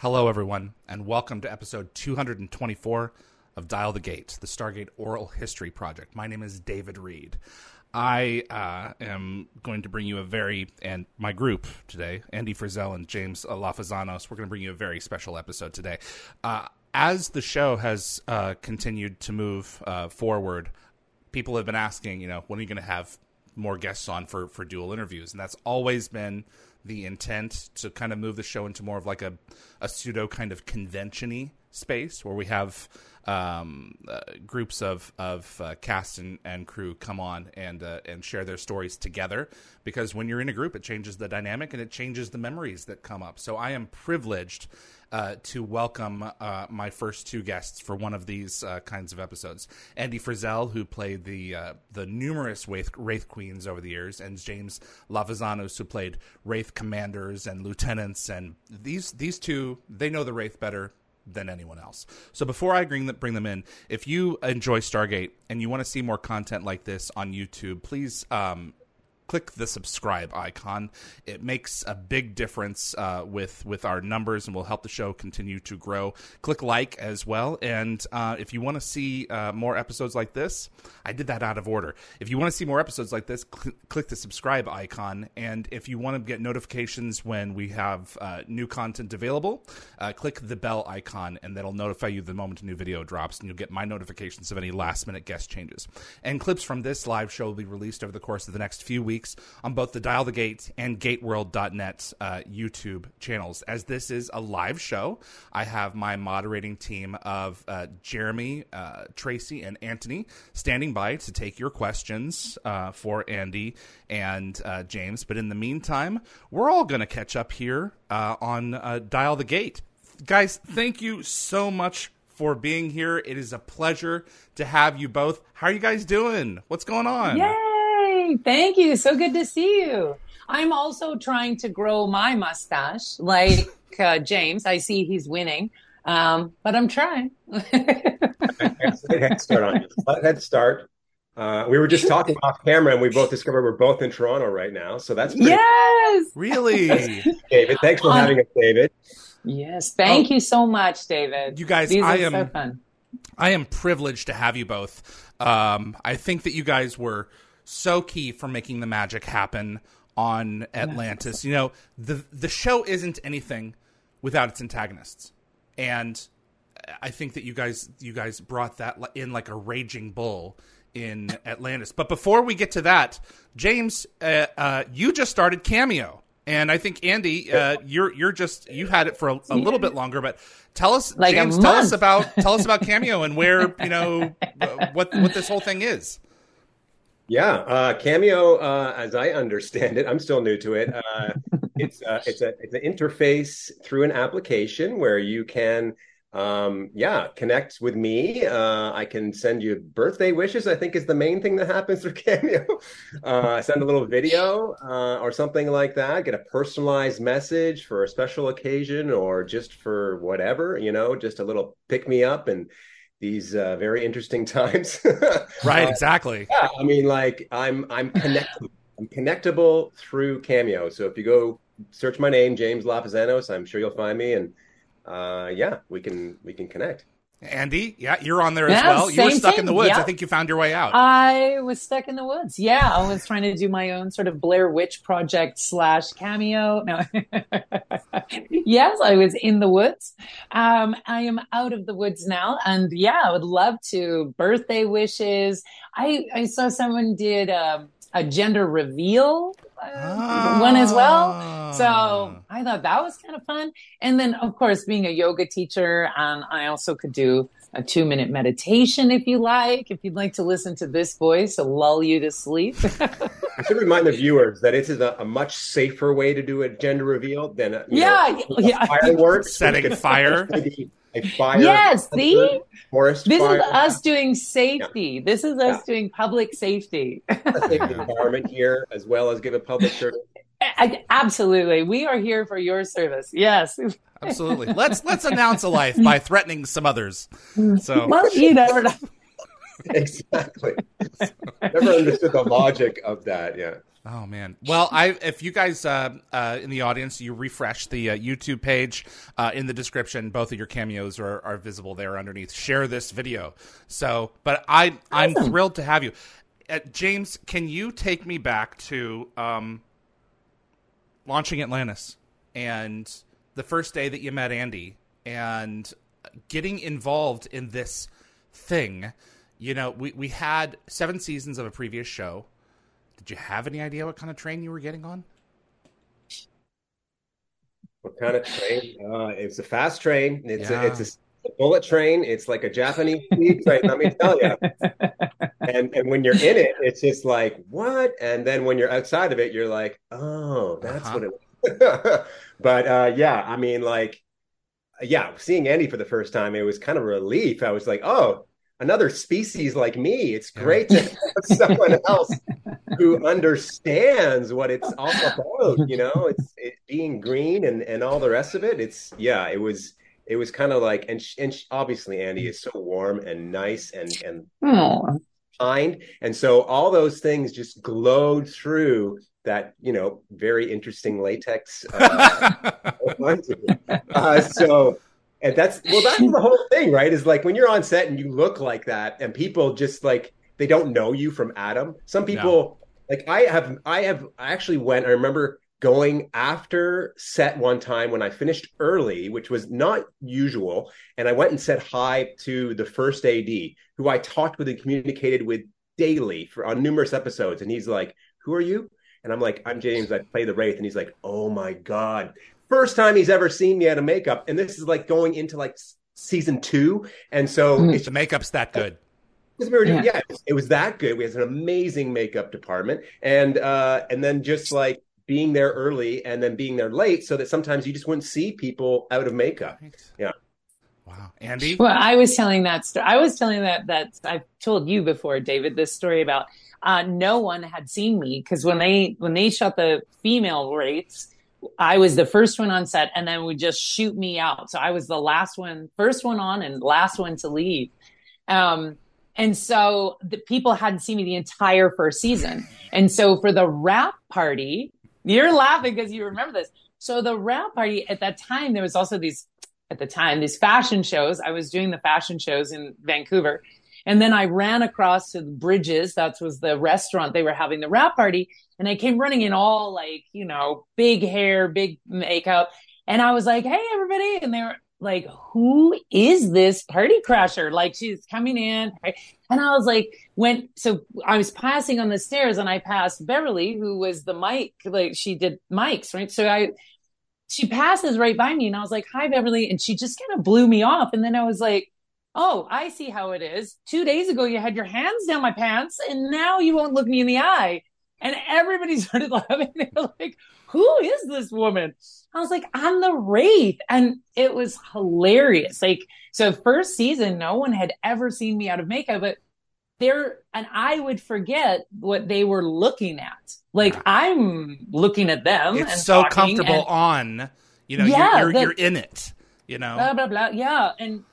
Hello, everyone, and welcome to episode 224 of Dial the Gate, the Stargate Oral History Project. My name is David Reed. I uh, am going to bring you a very, and my group today, Andee Frizzell and James Lafazanos, we're going to bring you a very special episode today. Uh, as the show has uh, continued to move uh, forward, people have been asking, you know, when are you going to have more guests on for, for dual interviews? And that's always been the intent to kind of move the show into more of like a, a pseudo kind of convention space where we have um, uh, groups of of uh, cast and, and crew come on and uh, and share their stories together because when you're in a group it changes the dynamic and it changes the memories that come up so I am privileged uh, to welcome uh, my first two guests for one of these uh, kinds of episodes. Andee Frizzell, who played the the numerous Wraith, Wraith, Queens over the years, and James Lafazanos, who played Wraith commanders and lieutenants. And these these two, they know the Wraith better than anyone else. So before I bring them, bring them in, if you enjoy Stargate and you want to see more content like this on YouTube, please um, click the subscribe icon. It makes a big difference uh, with with our numbers and will help the show continue to grow. Click like as well, and uh, if you want to see uh, more episodes like this, I did that out of order. If you want to see more episodes like this, cl- click the subscribe icon, and if you want to get notifications when we have uh, new content available, uh, click the bell icon, and that'll notify you the moment a new video drops, and you'll get my notifications of any last minute guest changes. And clips from this live show will be released over the course of the next few weeks weeks on both the Dial the Gate and GateWorld.net uh, YouTube channels. As this is a live show, I have my moderating team of uh, Jeremy, uh, Tracy, and Anthony standing by to take your questions uh, for Andee and uh, James. But in the meantime, we're all going to catch up here uh, on Dial the Gate. Guys, thank you so much for being here. It is a pleasure to have you both. How are you guys doing? What's going on? Yay! Thank you. So good to see you. I'm also trying to grow my mustache like uh, James. I see he's winning, um, but I'm trying. head start on you. Head start. Uh, we were just talking off camera, and we both discovered we're both in Toronto right now. So that's pretty yes, really, David. Thanks for having us, David. Yes, thank oh, you so much, David. You guys, These I am so I am privileged to have you both. Um, I think that you guys were so key for making the magic happen on Atlantis. You know, the the show isn't anything without its antagonists, and I think that you guys you guys brought that in like a raging bull in Atlantis. But before we get to that, James, uh, uh, you just started Cameo. And I think Andee, uh, you're you're just you had it for a, a, little bit longer, but tell us, like James, tell us about tell us about Cameo and where you know what what this whole thing is. Yeah, uh, Cameo, uh, as I understand it, I'm still new to it. Uh, it's uh, it's a it's an interface through an application where you can, um, yeah, connect with me. Uh, I can send you birthday wishes. I think is the main thing that happens through Cameo. Uh, send a little video or something like that. Get a personalized message for a special occasion or just for whatever, you know, just a little pick me up and these uh, very interesting times. right, uh, exactly. Yeah, I mean, like I'm I'm connectable. I'm connectable through Cameo. So if you go search my name, James Lafazanos, I'm sure you'll find me, and uh, yeah, we can we can connect. Andee, yeah, you're on there as yeah, well. You were stuck thing. in the woods. Yeah. I think you found your way out. I was stuck in the woods. Yeah, I was trying to do my own sort of Blair Witch project slash cameo. No, yes, I was in the woods. Um, I am out of the woods now, and yeah, I would love to birthday wishes. I I saw someone did a, um, a gender reveal uh, one as well. So ah. I thought that was kind of fun. And then, of course, being a yoga teacher, and I also could do a two minute meditation if you like, if you'd like to listen to this voice to lull you to sleep. I should remind the viewers that it is a, a much safer way to do a gender reveal than a, yeah, know, yeah. fireworks. Setting fire. A fire. Yes, see? Forest this fire. is us doing safety. Yeah. This is us yeah. doing public safety. safety environment here, as well as give a public service. I, absolutely, we are here for your service. Yes, absolutely. Let's let's announce a life by threatening some others. So well, you never know. exactly. Never understood the logic of that. Yeah. Oh man! Well, I if you guys uh, uh, in the audience, you refresh the uh, YouTube page uh, in the description. Both of your cameos are, are visible there underneath. Share this video. So, but I I'm Awesome. thrilled to have you, uh, James. Can you take me back to um, launching Atlantis and the first day that you met Andee and getting involved in this thing? You know, we we had seven seasons of a previous show. Did you have any idea what kind of train you were getting on? What kind of train? Uh, it's a fast train. It's Yeah. a, it's a bullet train. It's like a Japanese speed train. Let me tell you. And and when you're in it, it's just like what? And then when you're outside of it, you're like, oh, that's Uh-huh. what it. Was. but uh, yeah, I mean, like, yeah, seeing Andee for the first time, it was kind of a relief. I was like, oh, another species like me. It's Yeah. great to have someone else who understands what it's all about. You know, it's it being green and and all the rest of it. It's yeah, it was it was kind of like and sh- and sh- obviously Andee is so warm and nice and and Oh, kind, and so all those things just glowed through that you know very interesting latex. Uh, uh, so. And that's well, that's the whole thing, right? Is like when you're on set and you look like that, and people just like they don't know you from Adam. Some people, like I have, I have, I actually went. I remember going after set one time when I finished early, which was not usual, and I went and said hi to the first AD, who I talked with and communicated with daily for on numerous episodes, and he's like, "Who are you?" And I'm like, "I'm James. I play the Wraith," and he's like, "Oh my god." First time he's ever seen me out of makeup, and this is like going into like season two, and so Mm. it's the makeup's that good. Because we were doing, Yeah. yeah, it was, it was that good. We had an amazing makeup department, and uh, and then just like being there early and then being there late, so that sometimes you just wouldn't see people out of makeup. Yeah. Wow, Andee. Well, I was telling that story. I was telling that that I've told you before, David, this story about uh, no one had seen me because when they when they shot the female Wraiths, I was the first one on set, and then would just shoot me out. So I was the last one, first one on, and last one to leave. Um, and so the people hadn't seen me the entire first season. And so for the wrap party, you're laughing because you remember this. So the wrap party at that time, there was also these at the time, these fashion shows. I was doing the fashion shows in Vancouver. And then I ran across to the Bridges. That was the restaurant they were having the wrap party. And I came running in all like, you know, big hair, big makeup. And I was like, Hey, everybody. And they were like, who is this party crasher? Like she's coming in. And I was like, when, so I was passing on the stairs and I passed Beverly, who was the mic, like she did mics, right? So I, she passes right by me and I was like, hi, Beverly. And she just kind of blew me off. And then I was like, oh, I see how it is. Two days ago, you had your hands down my pants and now you won't look me in the eye. And everybody started laughing. They were like, who is this woman? I was like, I'm the Wraith. And it was hilarious. Like, so first season, no one had ever seen me out of makeup, but there, and I would forget what they were looking at. Like I'm looking at them. It's and so comfortable and- on. You know, Yeah, you're you're, the- you're in it. You know. blah blah blah. Yeah, and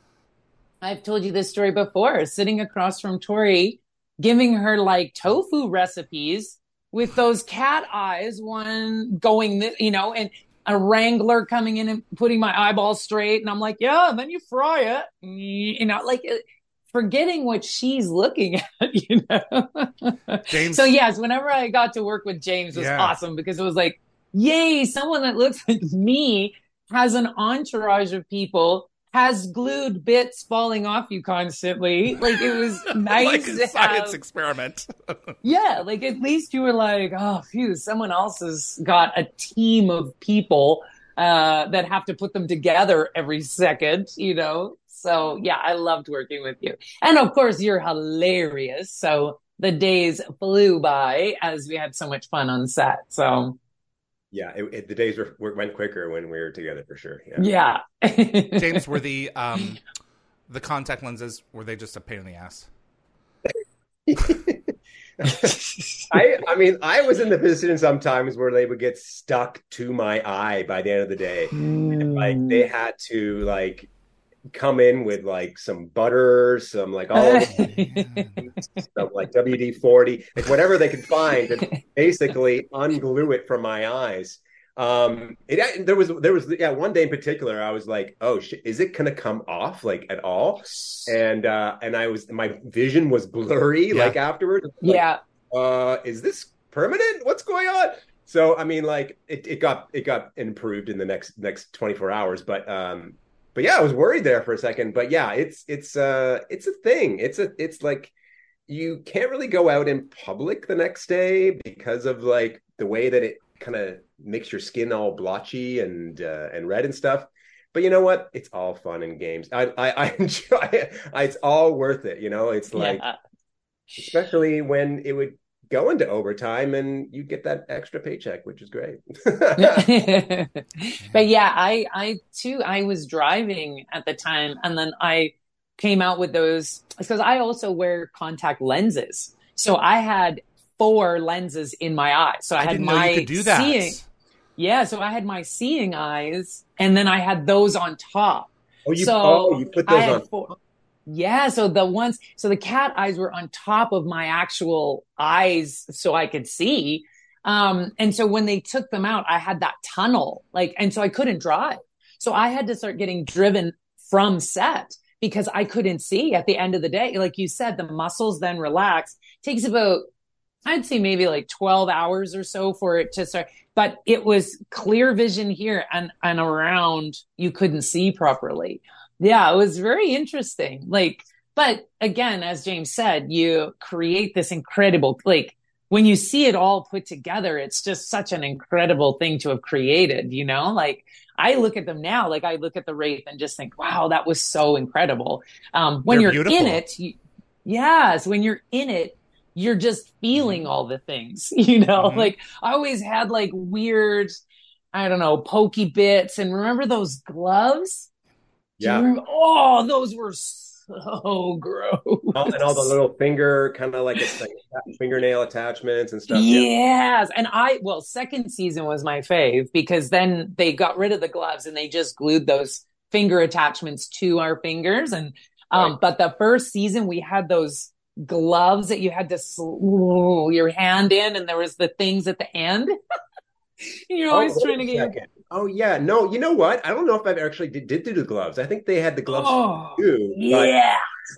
I've told you this story before. Sitting across from Torri, giving her like tofu recipes with those cat eyes, one going, you know, and a wrangler coming in and putting my eyeballs straight, and I'm like, yeah, and then you fry it, you know, like uh, forgetting what she's looking at, you know. James. So yes, whenever I got to work with James was Yeah. awesome because it was like, yay, someone that looks like me has an entourage of people, has glued bits falling off you constantly. Like it was nice like a science have- experiment. yeah, like at least you were like, oh, phew, someone else has got a team of people uh, that have to put them together every second, you know? So yeah, I loved working with you. And of course, you're hilarious. So the days flew by as we had so much fun on set. So yeah, it, it, the days were, went quicker when we were together for sure. Yeah. yeah. James, were the um, the contact lenses were they just a pain in the ass? I I mean I was in the position sometimes where they would get stuck to my eye by the end of the day. Mm. Like they had to like come in with like some butter, some like all stuff like WD forty, like whatever they could find, and basically unglue it from my eyes. Um, it there was there was yeah one day in particular I was like, oh shit, is it gonna come off like at all? And uh, and I was my vision was blurry yeah. like afterwards. Like, yeah. Uh, is this permanent? What's going on? So I mean, like it, it got it got improved in the next next 24 hours, but um, but yeah, I was worried there for a second. But yeah, it's it's uh it's a thing. It's a it's like you can't really go out in public the next day because of like the way that it kind of makes your skin all blotchy and uh, and red and stuff. But you know what? It's all fun and games. I I, I enjoy it. It's all worth it. You know, it's like yeah. especially when it would go into overtime and you get that extra paycheck which is great. But yeah i i too i was driving at the time and then i came out with those because i also wear contact lenses. So i had four lenses in my eyes so i, I had my seeing yeah so i had my seeing eyes and then i had those on top. Oh you, so oh, you put those on four, yeah. So the ones, so the cat eyes were on top of my actual eyes so I could see. Um, and so when they took them out, I had that tunnel, like, and so I couldn't drive. So I had to start getting driven from set because I couldn't see at the end of the day. Like you said, the muscles then relax. Takes about, I'd say maybe like 12 hours or so for it to start, but it was clear vision here and, and around you couldn't see properly yeah, it was very interesting. Like, but again, as James said, you create this incredible, like, when you see it all put together, it's just such an incredible thing to have created, you know? Like, I look at them now, like, I look at the Wraith and just think, wow, that was so incredible. Um, when They're you're beautiful. in it, you, yes, when you're in it, you're just feeling mm-hmm. all the things, you know? Mm-hmm. Like, I always had like weird, I don't know, pokey bits. And remember those gloves? Yeah. oh, those were so gross. And all the little finger, kind of like, like fingernail attachments and stuff. Yes. Yeah. And I, well, second season was my fave because then they got rid of the gloves and they just glued those finger attachments to our fingers. And, um, right. but the first season we had those gloves that you had to sl- your hand in and there was the things at the end. You're always oh, trying to get your, Oh yeah, no, you know what? I don't know if I've actually did, did do the gloves. I think they had the gloves oh, too. Yeah,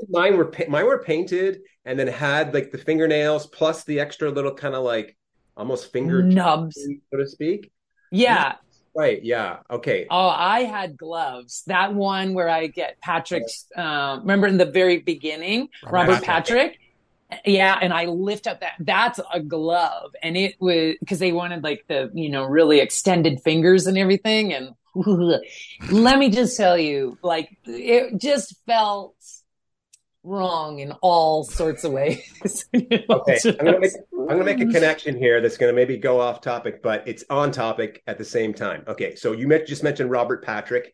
mine were mine were painted and then had like the fingernails plus the extra little kind of like almost finger nubs, so to speak. Yeah. Right. Yeah. Okay. Oh, I had gloves. That one where I get Patrick's. Uh, remember in the very beginning, Robert, Robert Patrick yeah, and I lift up that that's a glove, and it was because they wanted like the you know really extended fingers and everything, and let me just tell you, like it just felt wrong in all sorts of ways. you know, okay, just... I'm gonna, make, I'm gonna make a connection here that's gonna maybe go off topic, but it's on topic at the same time. Okay, so you met, just mentioned Robert Patrick.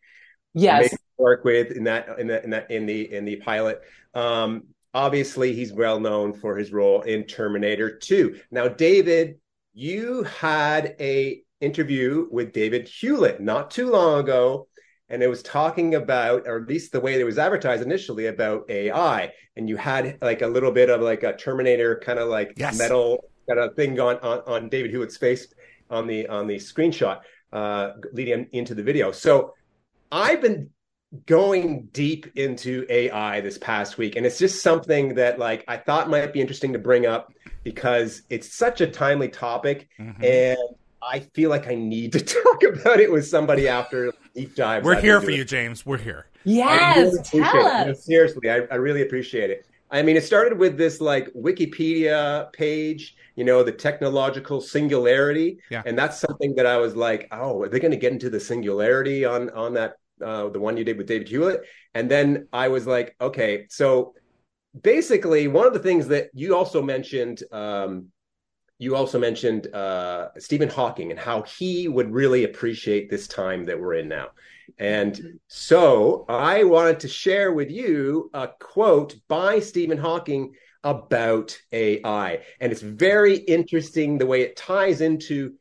Yes. Work with in that in that in that in the in the pilot. Um, obviously he's well known for his role in Terminator 2. Now, David, you had a interview with David Hewlett not too long ago, and it was talking about, or at least the way it was advertised initially, about AI. And you had like a little bit of like a Terminator kind of like yes. metal kind of thing on, on on David Hewlett's face on the on the screenshot uh, leading into the video. So I've been going deep into AI this past week, and it's just something that like I thought might be interesting to bring up because it's such a timely topic, mm-hmm. and I feel like I need to talk about it with somebody after deep dive. We're here for you, James. We're here. Yes, really tell us. No, seriously, I, I really appreciate it. I mean, it started with this like Wikipedia page, you know, the technological singularity, yeah. and that's something that I was like, oh, are they going to get into the singularity on on that uh, the one you did with David Hewlett, and then I was like, okay, so basically, one of the things that you also mentioned. Um, you also mentioned uh, Stephen Hawking and how he would really appreciate this time that we're in now. And so I wanted to share with you a quote by Stephen Hawking about AI. And it's very interesting the way it ties into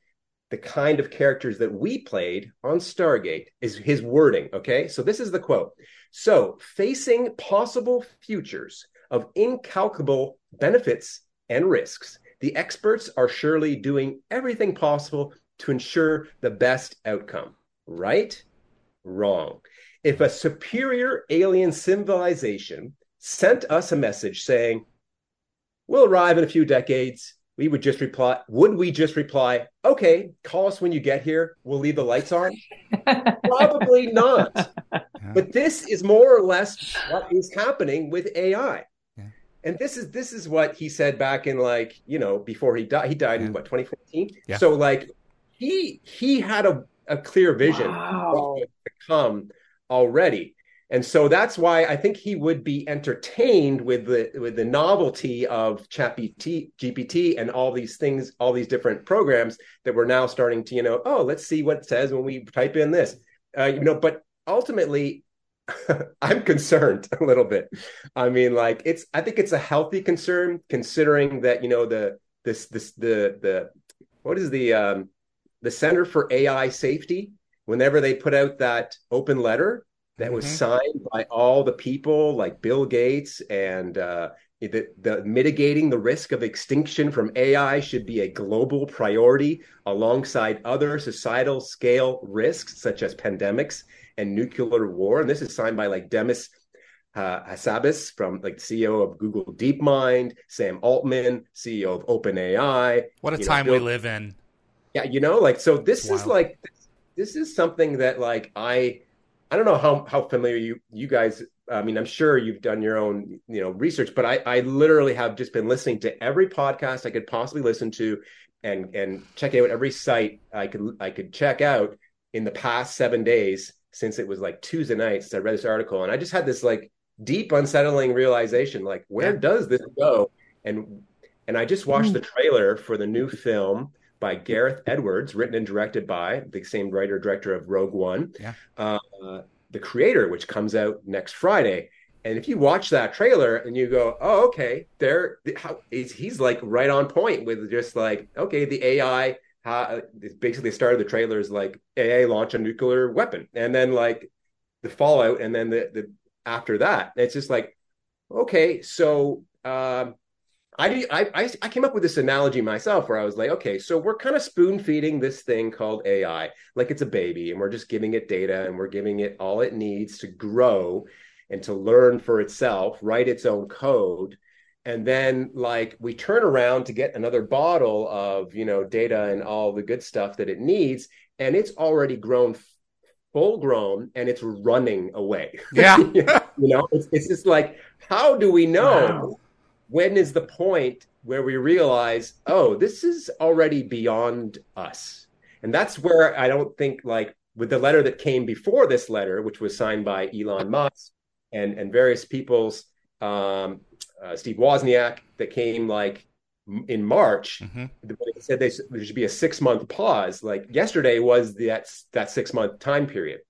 the kind of characters that we played on Stargate is his wording. Okay. So this is the quote. So facing possible futures of incalculable benefits and risks, the experts are surely doing everything possible to ensure the best outcome. Right? Wrong. If a superior alien civilization sent us a message saying, we'll arrive in a few decades, we would just reply, would we just reply, okay, call us when you get here, we'll leave the lights on? Probably not. Yeah. But this is more or less what is happening with AI. Yeah. And this is this is what he said back in like, you know, before he died. He died yeah. in what, 2014? So like he he had a, a clear vision wow. to come already and so that's why I think he would be entertained with the with the novelty of ChatGPT GPT and all these things, all these different programs that we're now starting to, you know, oh, let's see what it says when we type in this, uh, you know. But ultimately, I'm concerned a little bit. I mean, like it's I think it's a healthy concern considering that you know the this this the the what is the um, the Center for AI Safety whenever they put out that open letter that was mm-hmm. signed by all the people like Bill Gates and uh, the, the mitigating the risk of extinction from AI should be a global priority alongside other societal scale risks such as pandemics and nuclear war. And this is signed by like Demis uh, Hassabis from like CEO of Google DeepMind, Sam Altman, CEO of OpenAI. What a time know, we live in. Yeah, you know, like so this is like this is something that like I I don't know how how familiar you you guys. I mean, I'm sure you've done your own you know research, but I I literally have just been listening to every podcast I could possibly listen to, and and checking out every site I could I could check out in the past seven days since it was like Tuesday nights. I read this article, and I just had this like deep unsettling realization, like where yeah. does this go? And and I just watched mm. the trailer for the new film by Gareth Edwards, written and directed by the same writer director of Rogue One, yeah. uh, the creator, which comes out next Friday. And if you watch that trailer and you go, "Oh, okay," there, how, he's, he's like right on point with just like, okay, the AI. Uh, basically, the start of the trailer is like AI launch a nuclear weapon, and then like the fallout, and then the the after that, it's just like, okay, so um, I, I I came up with this analogy myself where I was like, okay, so we're kind of spoon feeding this thing called AI like it's a baby, and we're just giving it data and we're giving it all it needs to grow and to learn for itself, write its own code, and then like we turn around to get another bottle of you know data and all the good stuff that it needs, and it's already grown full grown and it's running away. Yeah, you know, it's, it's just like how do we know? Wow when is the point where we realize, oh, this is already beyond us? And that's where I don't think, like, with the letter that came before this letter, which was signed by Elon Musk and, and various people's, um, uh, Steve Wozniak, that came like in March, mm-hmm. they said they, there should be a six month pause. Like yesterday was the, that, that six month time period.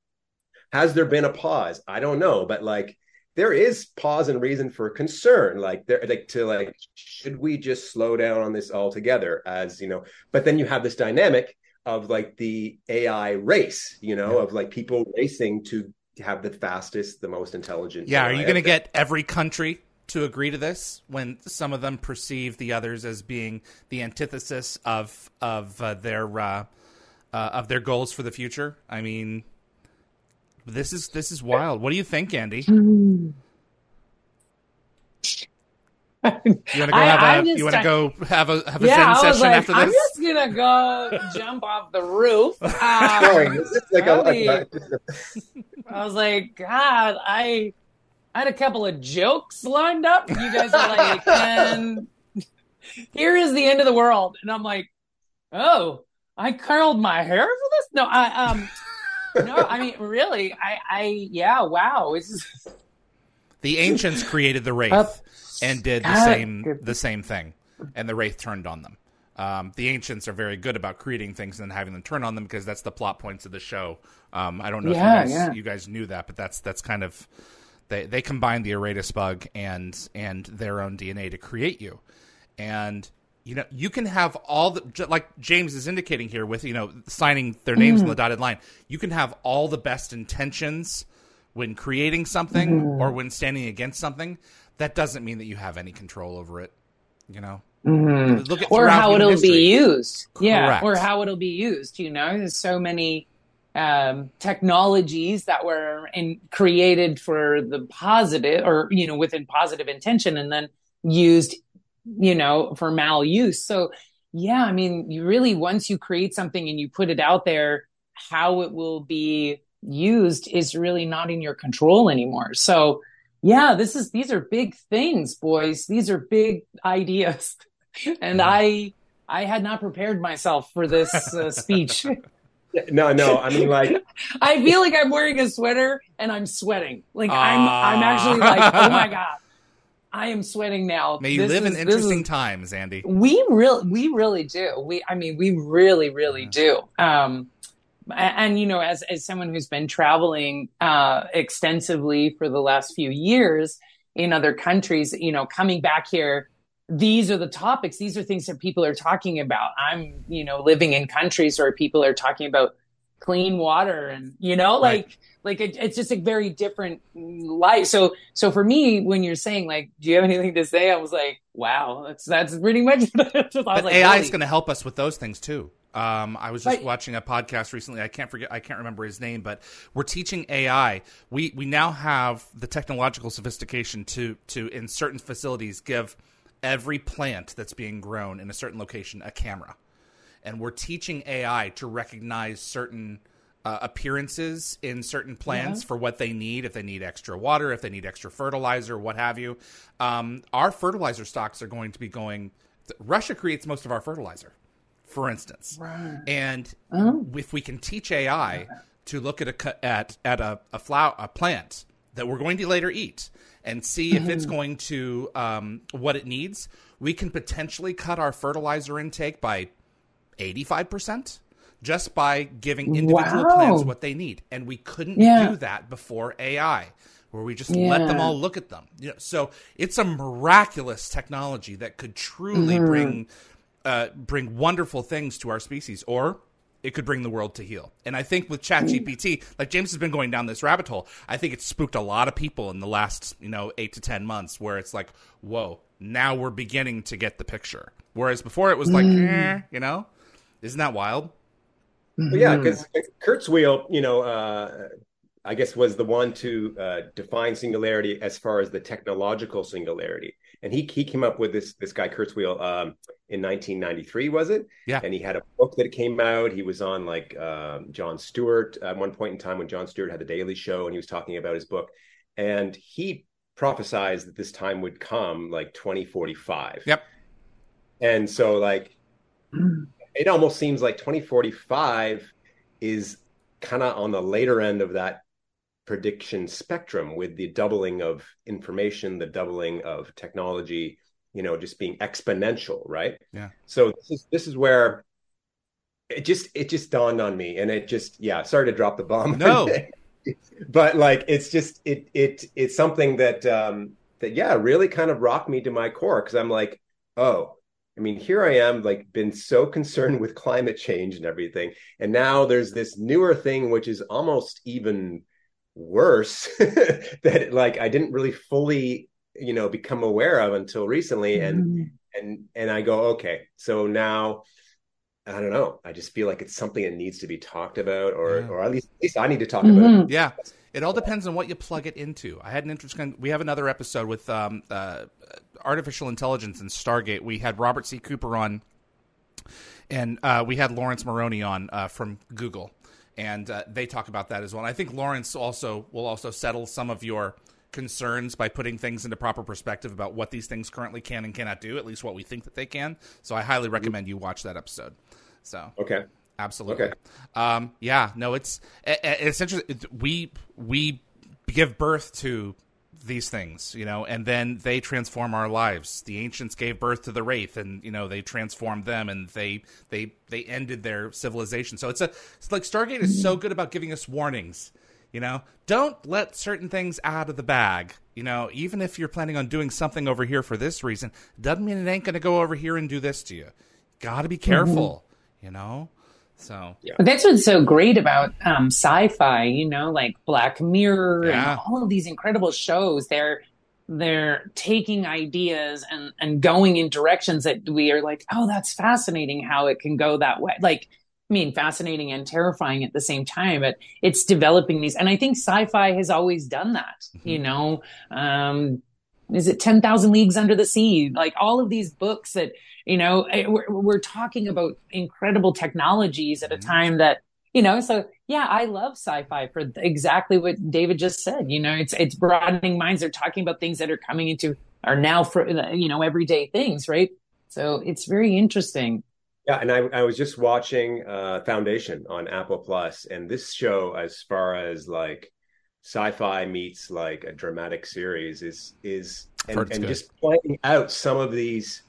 Has there been a pause? I don't know, but like there is pause and reason for concern like there like to like should we just slow down on this altogether as you know but then you have this dynamic of like the ai race you know yeah. of like people racing to have the fastest the most intelligent yeah AI are you going to get every country to agree to this when some of them perceive the others as being the antithesis of of uh, their uh, uh, of their goals for the future i mean this is this is wild. What do you think, Andee? you want to go have a you want to go have a have a yeah, zen session like, after this? I'm just gonna go jump off the roof. Um, like a, I was like, God, I I had a couple of jokes lined up. You guys are like, and here is the end of the world, and I'm like, oh, I curled my hair for this. No, I um no, I mean, really, I, I, yeah, wow. It's the ancients created the wraith uh, and did the same, the same thing, and the wraith turned on them. Um, the ancients are very good about creating things and then having them turn on them because that's the plot points of the show. Um, I don't know yeah, if you guys, yeah. you guys, knew that, but that's that's kind of they they combine the Iratus bug and and their own DNA to create you, and you know you can have all the like James is indicating here with you know signing their names mm. on the dotted line. You can have all the best intentions when creating something mm. or when standing against something. That doesn't mean that you have any control over it. You know. Mm-hmm. Look at or how it'll history. be used. Correct. Yeah, or how it'll be used. You know, there's so many um, technologies that were in, created for the positive, or you know, within positive intention, and then used, you know, for maluse. So, yeah, I mean, you really once you create something and you put it out there, how it will be used is really not in your control anymore. So, yeah, this is these are big things, boys. These are big ideas. and I I had not prepared myself for this uh, speech. No, no. I mean, like, I feel like I'm wearing a sweater and I'm sweating. Like, uh... I'm, I'm actually like, oh my god, I am sweating now. May you this live is, in interesting is, times, Andee. We really, we really do. We, I mean, we really, really do. Um, and, and, you know, as as someone who's been traveling uh, extensively for the last few years in other countries, you know, coming back here these are the topics these are things that people are talking about i'm you know living in countries where people are talking about clean water and you know like right. Like it, it's just a very different life so so for me when you're saying like do you have anything to say i was like wow that's that's pretty much but like, ai is going to help us with those things too um, I was just right. watching a podcast recently. I can't forget. I can't remember his name, but we're teaching AI. We we now have the technological sophistication to to in certain facilities give every plant that's being grown in a certain location a camera. And we're teaching AI to recognize certain uh, appearances in certain plants yeah. for what they need, if they need extra water, if they need extra fertilizer, what have you. Um, our fertilizer stocks are going to be going. Russia creates most of our fertilizer, for instance. Right. And oh. if we can teach AI to look at a at at a a, flower, a plant that we're going to later eat and see if it's mm-hmm. going to um, what it needs, we can potentially cut our fertilizer intake by 85% just by giving individual wow. plants what they need. And we couldn't yeah. do that before AI, where we just yeah. let them all look at them. You know, so it's a miraculous technology that could truly mm-hmm. bring uh, bring wonderful things to our species. Or it could bring the world to heal. And I think with ChatGPT, like James has been going down this rabbit hole, I think it's spooked a lot of people in the last, you know, eight to 10 months where it's like, whoa, now we're beginning to get the picture. Whereas before it was like, mm. eh, you know, isn't that wild? Well, yeah, because Kurzweil, you know, uh, I guess was the one to uh, define singularity as far as the technological singularity and he he came up with this this guy Kurzweil um, in 1993, was it? Yeah. And he had a book that came out. He was on like um, Jon Stewart at one point in time when Jon Stewart had the Daily Show, and he was talking about his book, and he prophesized that this time would come like 2045. Yep. And so like it almost seems like 2045 is kind of on the later end of that prediction spectrum with the doubling of information, the doubling of technology, you know, just being exponential, right? Yeah. So this is this is where it just it just dawned on me, and it just yeah, sorry to drop the bomb. No. but like it's just it it it's something that um that yeah really kind of rocked me to my core because I'm like oh I mean, here I am, like, been so concerned with climate change and everything. And now there's this newer thing, which is almost even worse that like I didn't really fully you know become aware of until recently and mm. and and I go okay so now I don't know I just feel like it's something that needs to be talked about or yeah. or at least at least I need to talk mm-hmm. about it. Yeah. It all depends on what you plug it into. I had an interesting. We have another episode with um, uh, artificial intelligence and Stargate. We had Robert C. Cooper on, and uh, we had Laurence Moroney on uh, from Google and uh, they talk about that as well. And I think Laurence also will also settle some of your concerns by putting things into proper perspective about what these things currently can and cannot do, at least what we think that they can. So I highly recommend you watch that episode. So okay, Absolutely. Okay. Um, yeah. No, it's it's interesting. We we give birth to these things, you know, and then they transform our lives. The ancients gave birth to the wraith, and you know they transformed them, and they they they ended their civilization. So it's a it's like Stargate is so good about giving us warnings. You know, don't let certain things out of the bag. You know, even if you're planning on doing something over here for this reason, doesn't mean it ain't going to go over here and do this to you. Got to be careful. Mm-hmm. You know. So yeah. that's what's so great about um, sci-fi, you know, like Black Mirror yeah. and all of these incredible shows. They're they're taking ideas and and going in directions that we are like, oh, that's fascinating how it can go that way. Like, I mean, fascinating and terrifying at the same time. But it's developing these, and I think sci-fi has always done that. Mm-hmm. You know, um, is it 10,000 Leagues Under the Sea? Like all of these books that you know, eh, we're, we're talking about incredible technologies at a mm-hmm. time that, you know, so yeah, I love sci-fi for exactly what David just said. You know, it's it's broadening minds. They're talking about things that are coming into are now for you know everyday things, right? So it's very interesting. Yeah, and I, I was just watching uh, Foundation on Apple Plus, and this show, as far as like sci-fi meets like a dramatic series, is is and, and just pointing out some of these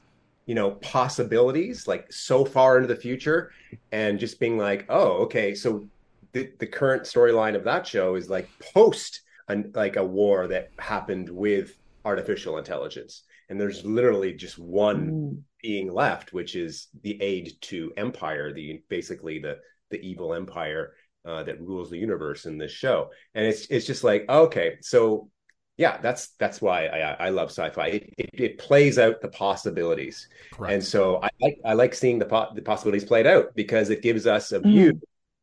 you know possibilities like so far into the future and just being like oh okay so the, the current storyline of that show is like post an, like a war that happened with artificial intelligence and there's literally just one mm. being left which is the aid to empire the basically the the evil empire uh, that rules the universe in this show and it's it's just like okay so yeah, that's that's why I, I love sci-fi. It, it, it plays out the possibilities, Correct. and so I like I like seeing the po- the possibilities played out because it gives us a view mm.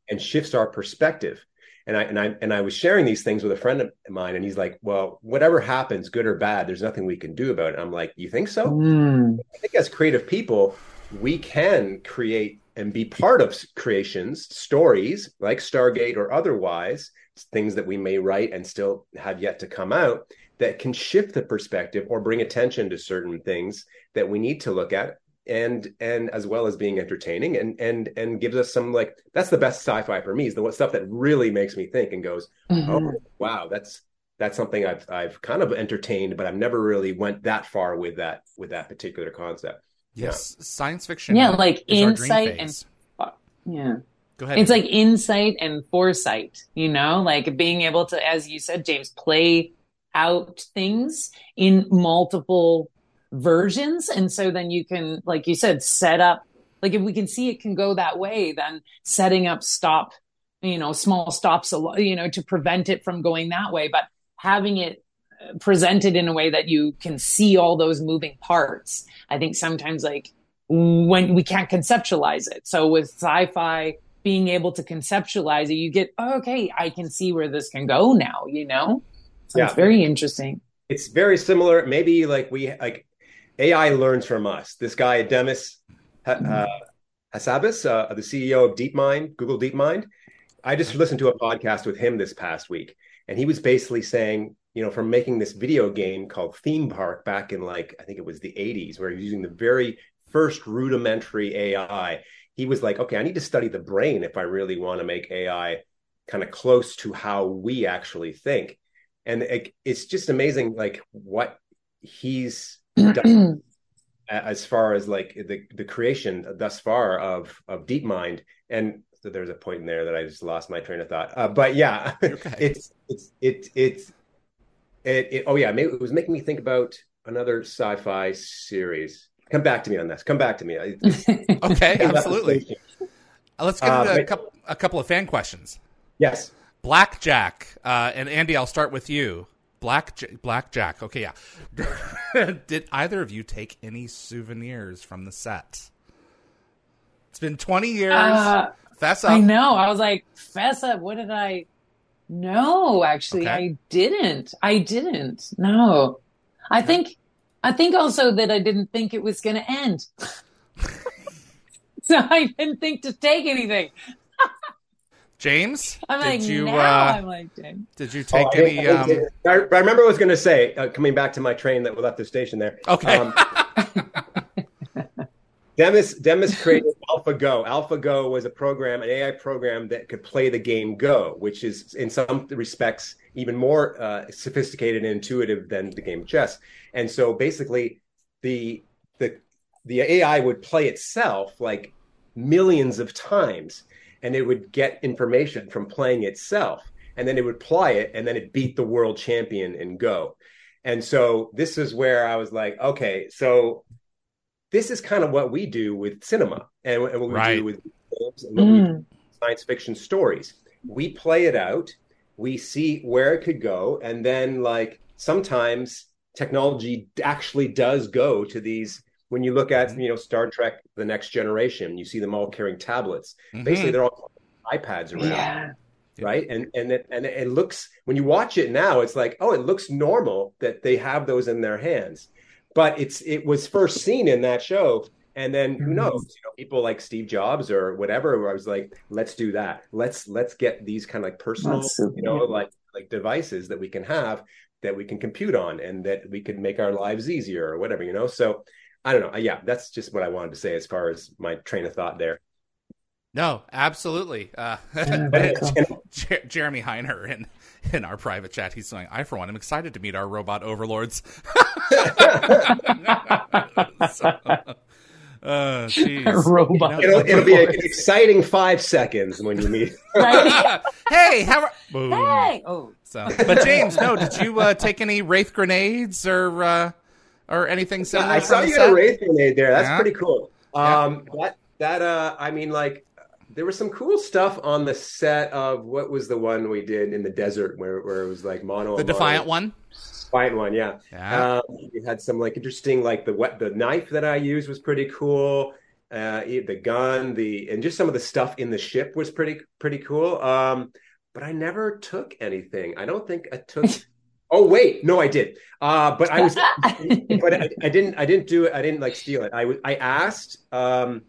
and shifts our perspective. And I and I and I was sharing these things with a friend of mine, and he's like, "Well, whatever happens, good or bad, there's nothing we can do about it." I'm like, "You think so?" Mm. I think as creative people, we can create and be part of creations, stories like Stargate or otherwise things that we may write and still have yet to come out that can shift the perspective or bring attention to certain things that we need to look at and and as well as being entertaining and and and gives us some like that's the best sci-fi for me is the stuff that really makes me think and goes mm-hmm. oh wow that's that's something I've I've kind of entertained but I've never really went that far with that with that particular concept. Yes, yeah. science fiction. Yeah, like insight and yeah. Go ahead. It's like insight and foresight, you know, like being able to, as you said, James, play out things in multiple versions. And so then you can, like you said, set up, like if we can see it can go that way, then setting up stop, you know, small stops, you know, to prevent it from going that way. But having it uh, presented in a way that you can see all those moving parts. I think sometimes like when we can't conceptualize it. So with sci-fi, being able to conceptualize it, you get, oh, okay, I can see where this can go now, you know? So yeah. it's very interesting. It's very similar. Maybe like we, like AI learns from us. This guy, Demis uh, Hassabis, uh, the CEO of DeepMind, Google DeepMind, I just listened to a podcast with him this past week. And he was basically saying, you know, from making this video game called Theme Park back in like, I think it was the 80s, where he was using the very first rudimentary AI he was like, okay, I need to study the brain if I really want to make AI kind of close to how we actually think. And it, it's just amazing, like what he's done as far as like the the creation thus far of of DeepMind. And so there's a point in there that I just lost my train of thought. Uh, but yeah, okay. it's it's it, it's it, it oh yeah, it was making me think about another sci-fi series Come back to me on this. Come back to me. okay, absolutely. Uh, let's get uh, a, couple, a couple of fan questions. Yes. Blackjack uh, and Andee, I'll start with you. Black Blackjack. Okay, yeah. Did either of you take any souvenirs from the set? It's been 20 years. Uh, fess up. I know. I was like, fess up. What did I? No, actually, okay. I didn't. I didn't. No. I think I think also that I didn't think it was going to end. so I didn't think to take anything. James, I'm like, you, now uh, I'm like, James. Did you take oh, any? I, um... I, I, remember I was going to say, uh, coming back to my train that we left the station there. Okay. Um, Demis, Demis created AlphaGo. AlphaGo was a program, an AI program that could play the game Go, which is in some respects even more uh, sophisticated and intuitive than the game of chess. And so basically, the the the AI would play itself like millions of times, and it would get information from playing itself, and then it would play it, and then it beat the world champion in Go. And so this is where I was like, okay, so this is kind of what we do with cinema and, and what we Right. do with films and what we do with science fiction stories. We play it out, we see where it could go, and then like sometimes technology actually does go to these. When you look at you know Star Trek: The Next Generation, you see them all carrying tablets. Mhm. Basically, they're all iPads around Yeah. right and and it, and it looks when you watch it now it's like oh it looks normal that they have those in their hands but it's it was first seen in that show and then who Mhm. knows you know people like steve jobs or whatever where i was like let's do that let's let's get these kind of like personal That's you know like like devices that we can have that we can compute on and that we can make our lives easier or whatever you know so i don't know yeah that's just what i wanted to say as far as my train of thought there No, absolutely. Uh, Yeah, cool. Jer- Jeremy Heiner in in our private chat, he's saying, "I for one am excited to meet our robot overlords." so, uh, jeez. Robot. You know- it'll, it'll be an exciting five seconds when you meet Right? hey, how are boom. hey. Oh. So, but James, no, did you uh, take any wraith grenades or uh, or anything similar? I saw you set? had a wraith grenade there. That's Yeah. pretty cool. Yeah. Um, that that uh, I mean, like, there was some cool stuff on the set of what was the one we did in the desert where where it was like mono. The a mono- Defiant one. Defiant one, yeah. Yeah. Um, we had some like interesting, like the wet the knife that I used was pretty cool. Uh, the gun, the and just some of the stuff in the ship was pretty pretty cool. Um, but I never took anything. I don't think I took. oh wait, no, I did. Uh, but I was, but I, I didn't. I didn't do it. I didn't like steal it. I. I asked um,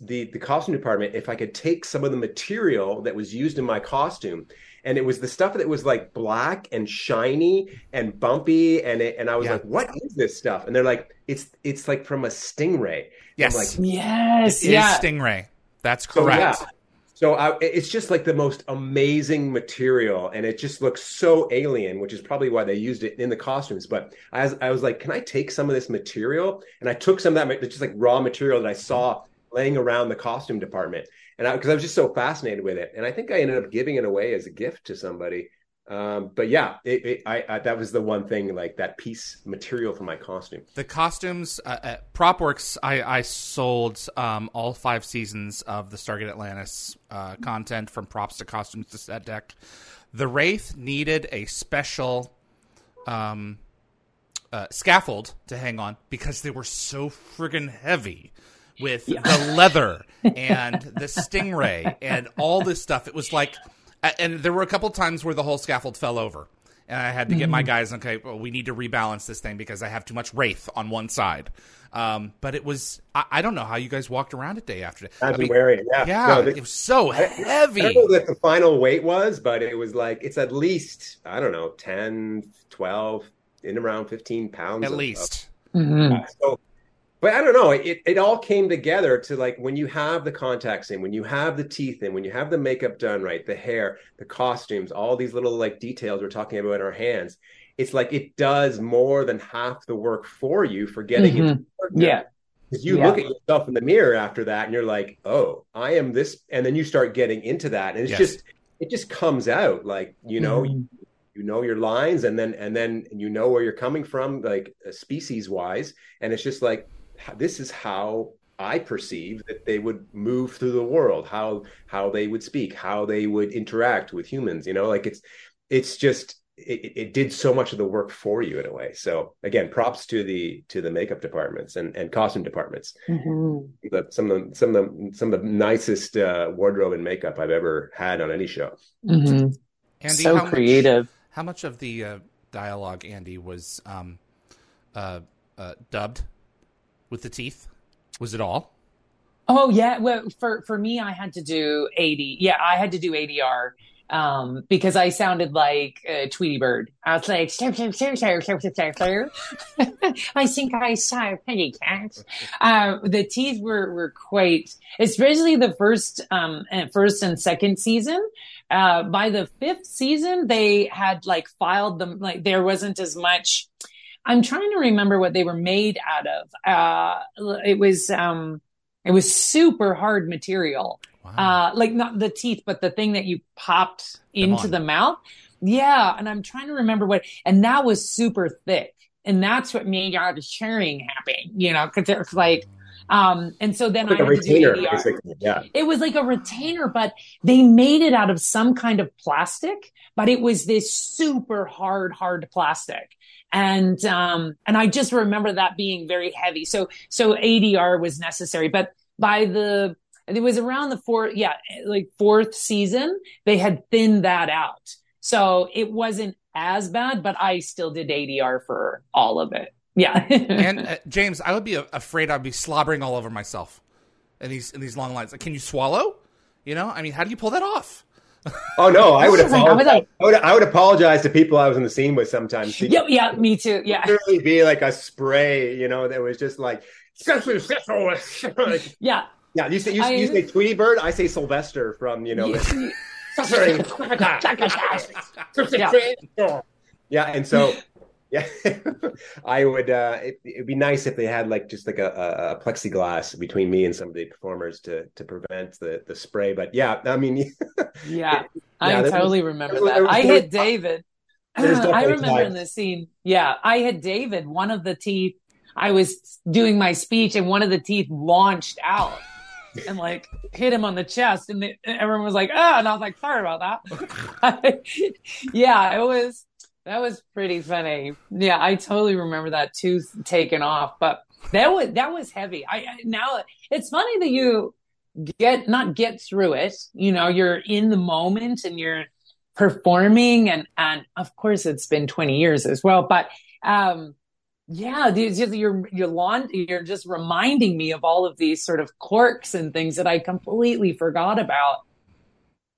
the the costume department if I could take some of the material that was used in my costume, and it was the stuff that was like black and shiny and bumpy, and it, and I was Yeah. like, "What is this stuff?" And they're like, "It's it's like from a stingray." Yes. Like, yes. It is yeah. Stingray. That's so correct. yeah. So I, it's just like the most amazing material, and it just looks so alien, which is probably why they used it in the costumes. But I was, I was like, can I take some of this material? And I took some of that, just like raw material that I saw laying around the costume department, and because I, was just so fascinated with it, and I think I ended up giving it away as a gift to somebody. Um, but yeah, it, it, I, I, that was the one thing, like that piece material for my costume. The costumes, uh, at PropWorks, I, I sold um, all five seasons of the Stargate Atlantis uh, content from props to costumes to set deck. The Wraith needed a special um, uh, scaffold to hang on because they were so friggin' heavy with the leather and the stingray and all this stuff. It was like, and there were a couple times where the whole scaffold fell over. And I had to get my guys, okay, well, we need to rebalance this thing because I have too much wraith on one side. Um, but it was, I, I don't know how you guys walked around it day after day. I've I been mean, wearing it. Yeah, yeah, No, the- it was so heavy. I don't know what the final weight was, but it was like it's at least I don't know 10, 12, in around fifteen pounds At of- least. Mhm. of- so, but I don't know. It it all came together to like when you have the contacts in, when you have the teeth in, when you have the makeup done right, the hair, the costumes, all these little like details we're talking about in our hands. It's like it does more than half the work for you for getting Mhm. into work. Yeah. Because you Yeah. look at yourself in the mirror after that and you're like, oh, I am this. And then you start getting into that. And it's Yes. just, it just comes out like, you know, Mhm. you know your lines and then, and then you know where you're coming from, like species wise. And it's just like, h- this is how I perceive that they would move through the world, how, how they would speak, how they would interact with humans, you know, like it's, it's just, it, it did so much of the work for you in a way. So again, props to the to the makeup departments and, and costume departments Mhm. the, some of the, some of the some of the nicest uh, wardrobe and makeup I've ever had on any show. Mm-hmm. Andee, so how much- creative. How much of the uh, dialogue, Andee, was um, uh, uh, dubbed with the teeth? Was it all? Oh yeah, well for for me I had to do ADR. Yeah, I had to do ADR um, because I sounded like uh, Tweety Bird. I was like, sir, sir, sir, sir, sir, sir, sir. I think I saw a penny cat. Uh, the teeth were, were quite, especially the first, um, first and second season. Uh, by the fifth season, they had like filed them, like there wasn't as much. I'm trying to remember what they were made out of. Uh, it was, um, it was super hard material. Wow. Uh, like not the teeth, but the thing that you popped into the mouth. Yeah. And I'm trying to remember what, and that was super thick. And that's what made all the sharing happen, you know, cause it's like, um, and so then like I had retainer, to do ADR. Yeah. It was like a retainer, but they made it out of some kind of plastic, but it was this super hard, hard plastic. And, um, and I just remember that being very heavy. So, so ADR was necessary, but by the it was around the fourth, yeah, like fourth season, they had thinned that out. So it wasn't as bad, but I still did ADR for all of it. Yeah. and uh, James, I would be afraid I'd be slobbering all over myself in these in these long lines. Like, can you swallow? You know, I mean, how do you pull that off? Oh no, I would, apologize. Like, I would I would apologize to people I was in the scene with sometimes. Yeah, yeah, me too. Yeah, really be like a spray, you know, that was just like yeah, yeah, you say you, I, you say Tweety Bird. I say Sylvester from you know. yeah. yeah, and so yeah, I would. uh it, would be nice if they had like just like a, a, plexiglass between me and some of the performers to to prevent the the spray. But yeah, I mean, yeah, it, I totally was, remember that. I hit David. I remember in the scene. Yeah, I hit David. One of the teeth. I was doing my speech, and one of the teeth launched out and like hit him on the chest and the, everyone was like ah and i was like sorry about that yeah it was that was pretty funny yeah i totally remember that tooth taken off but that was that was heavy i, I now it's funny that you get not get through it you know you're in the moment and you're performing and and of course it's been 20 years as well but um yeah, you're you're lawn, you're just reminding me of all of these sort of quirks and things that I completely forgot about.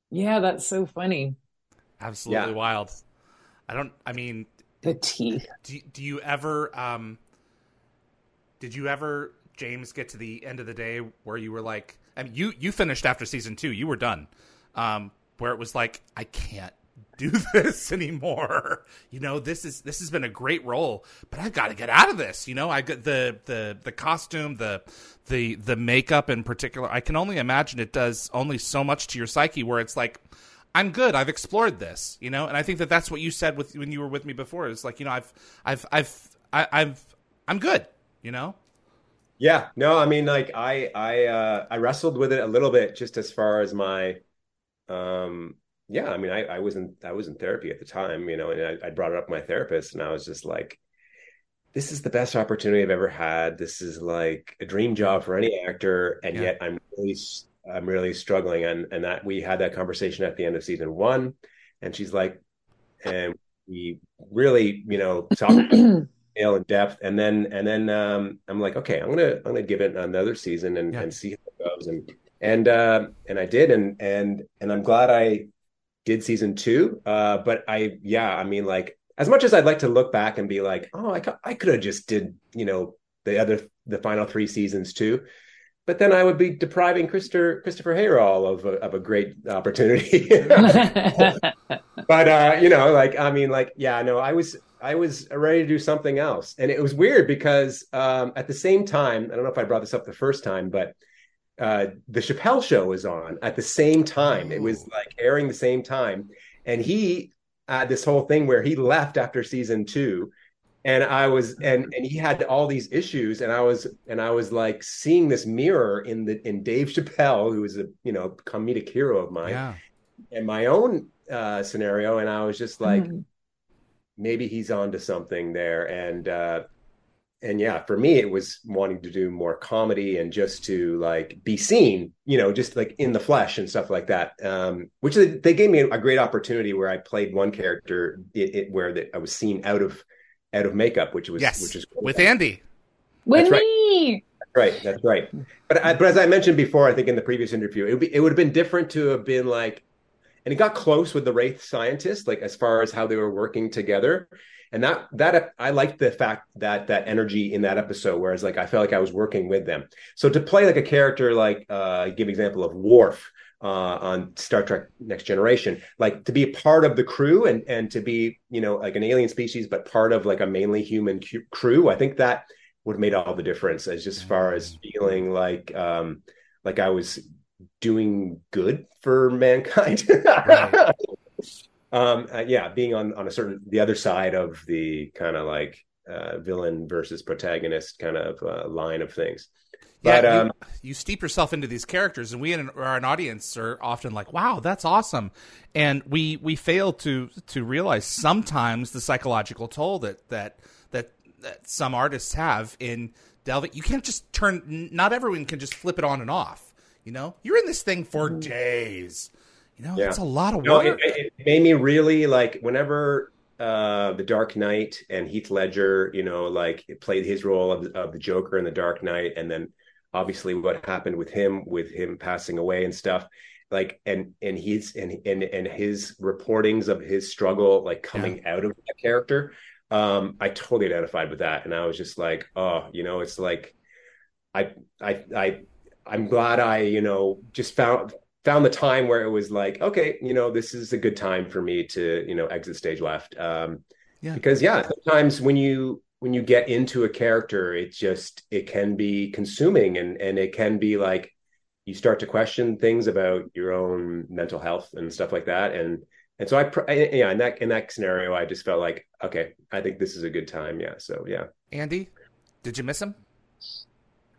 Yeah, that's so funny. Absolutely yeah. wild. I don't. I mean, the teeth. Do, do you ever? Um, did you ever, James, get to the end of the day where you were like, I mean, you you finished after season two, you were done. Um, where it was like, I can't do this anymore. You know, this is this has been a great role, but I've got to get out of this. You know, I got the the the costume, the the the makeup in particular. I can only imagine it does only so much to your psyche where it's like I'm good. I've explored this, you know, and I think that that's what you said with when you were with me before. It's like, you know, I've I've I've I, I've I'm good, you know. Yeah, no, I mean, like I I uh, I wrestled with it a little bit just as far as my um yeah, I mean, I, I was in I was in therapy at the time, you know, and I, I brought it up my therapist, and I was just like, "This is the best opportunity I've ever had. This is like a dream job for any actor, and yeah. yet I'm really I'm really struggling." And and that we had that conversation at the end of season one, and she's like, and we really, you know, talked in depth, and then and then um, I'm like, okay, I'm gonna I'm gonna give it another season and, yeah. and see how it goes, and and uh, and I did, and and and I'm glad I did season two. Uh, but I, yeah, I mean, like as much as I'd like to look back and be like, oh, I, I could have just did, you know, the other, the final three seasons too. But then I would be depriving Christopher Christopher Heyerdahl of a, of a great opportunity. but uh, you know, like I mean, like yeah, no, I was I was ready to do something else, and it was weird because um, at the same time, I don't know if I brought this up the first time, but uh, the Chappelle show was on at the same time. It was like airing the same time, and he had this whole thing where he left after season two, and I was and and he had all these issues, and I was and I was like seeing this mirror in the in Dave Chappelle, who was a you know comedic hero of mine, yeah. and my own uh, scenario, and I was just like. Mm. Maybe he's onto something there, and uh, and yeah, for me, it was wanting to do more comedy and just to like be seen, you know, just like in the flesh and stuff like that. Um, which they, they gave me a great opportunity where I played one character it, it, where that I was seen out of out of makeup, which was yes, which is cool. with Andee. With that's me. Right. That's right. That's right. But I, but as I mentioned before, I think in the previous interview, it would be it would have been different to have been like and it got close with the wraith scientist, like as far as how they were working together. And that that I liked the fact that that energy in that episode, whereas like I felt like I was working with them. So to play like a character like uh give example of Worf uh, on Star Trek Next Generation, like to be a part of the crew and and to be you know like an alien species, but part of like a mainly human crew. I think that would have made all the difference as just far as mm. feeling like um like I was doing good for mankind. right. um, uh, yeah, being on on a certain the other side of the kind of like uh, villain versus protagonist kind of uh, line of things. But yeah, you, um, you, steep yourself into these characters, and we in our an audience are often like, "Wow, that's awesome," and we we fail to to realize sometimes the psychological toll that that that, that some artists have in delving. You can't just turn. Not everyone can just flip it on and off. You know, you're in this thing for mm. days. You know, yeah. that's a lot of work. No, it, it, made me really like whenever uh, the Dark Knight and Heath Ledger, you know, like played his role of, of the Joker in the Dark Knight, and then obviously what happened with him, with him passing away and stuff. Like and and he's and and and his reportings of his struggle, like coming yeah. out of that character, um, I totally identified with that, and I was just like, oh, you know, it's like, I I I I'm glad I, you know, just found found the time where it was like, okay, you know, this is a good time for me to, you know, exit stage left. Um, yeah. Because yeah, sometimes when you when you get into a character, it just it can be consuming and and it can be like you start to question things about your own mental health and stuff like that. And and so I, I yeah, in that in that scenario, I just felt like okay, I think this is a good time. Yeah. So yeah. Andee, did you miss him?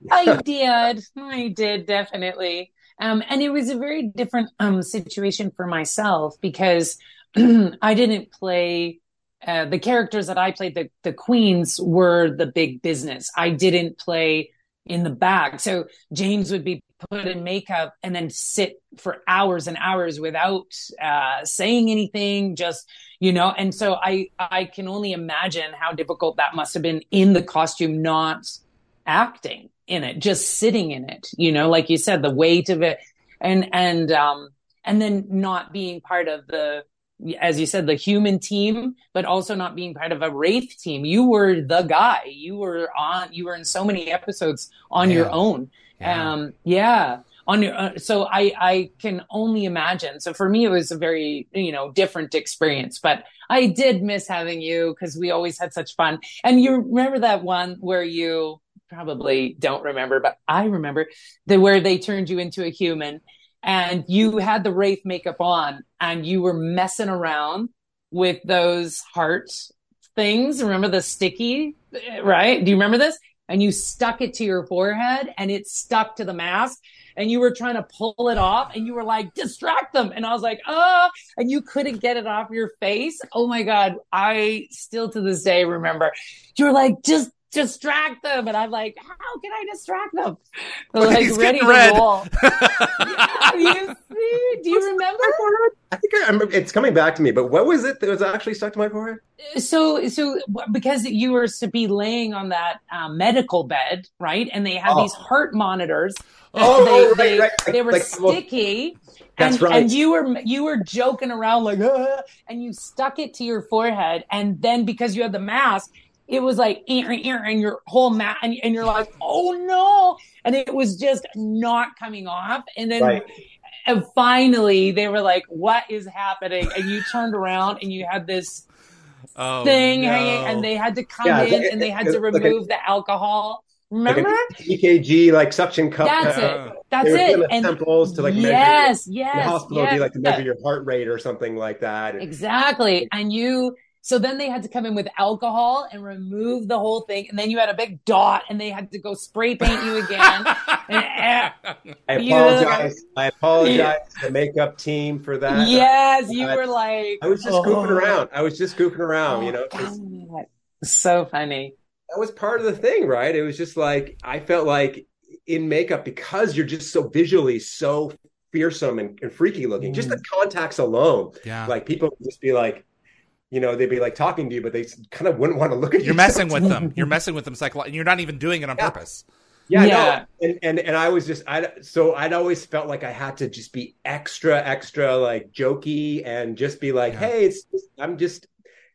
I did. I did definitely. Um, and it was a very different um, situation for myself because I didn't play uh, the characters that I played. The the queens were the big business. I didn't play in the back. So James would be put in makeup and then sit for hours and hours without uh, saying anything. Just you know. And so I I can only imagine how difficult that must have been in the costume, not acting in it, just sitting in it, you know, like you said, the weight of it and, and, um, and then not being part of the, as you said, the human team, but also not being part of a Wraith team. You were the guy. You were on, you were in so many episodes on yeah. your own. Yeah. Um, yeah. On your, uh, so I, I can only imagine. So for me, it was a very, you know, different experience, but I did miss having you because we always had such fun. And you remember that one where you, probably don't remember, but I remember the where they turned you into a human and you had the wraith makeup on and you were messing around with those heart things. Remember the sticky, right? Do you remember this? And you stuck it to your forehead and it stuck to the mask and you were trying to pull it off and you were like, distract them. And I was like, oh, and you couldn't get it off your face. Oh my God. I still to this day remember you were like, just distract them. And I'm like, how can I distract them? They're like He's ready to red. roll. yeah, you see? Do you remember? I think I remember, it's coming back to me, but what was it that was actually stuck to my forehead? So, so because you were to be laying on that um, medical bed, right? And they had oh. these heart monitors. Oh, they, right, they, right, right. They were like, sticky. That's and, right. And you were you were joking around like, ah, and you stuck it to your forehead, and then because you had the mask, it was like and your whole mat and, and, you're like oh no and it was just not coming off and then right. and finally they were like what is happening and you turned around and you had this oh, thing no. hanging and they had to come yeah, in and they had to remove the alcohol Remember? Like EKG, like suction cup. That's uh, it. That's it. And temples to like yes, measure yes, the hospital yes. be like to measure your heart rate or something like that. Exactly. And you so then they had to come in with alcohol and remove the whole thing. And then you had a big dot and they had to go spray paint you again. eh, I apologize. I apologize to the makeup team for that. Yes, you uh, were like. I was just oh. goofing around. I was just goofing around, oh, you know. God. So funny. That was part of the thing, right? It was just like, I felt like in makeup, because you're just so visually so fearsome and, and freaky looking, mm. just the mm. contacts alone. Yeah. Like people would just be like, you know, they'd be like talking to you, but they kind of wouldn't want to look at you. You're messing with them. You're messing with them psychologically. You're not even doing it on yeah. purpose. Yeah, Yeah. no, and, and and I was just I so I'd always felt like I had to just be extra extra like jokey and just be like, Yeah. hey, it's just, I'm just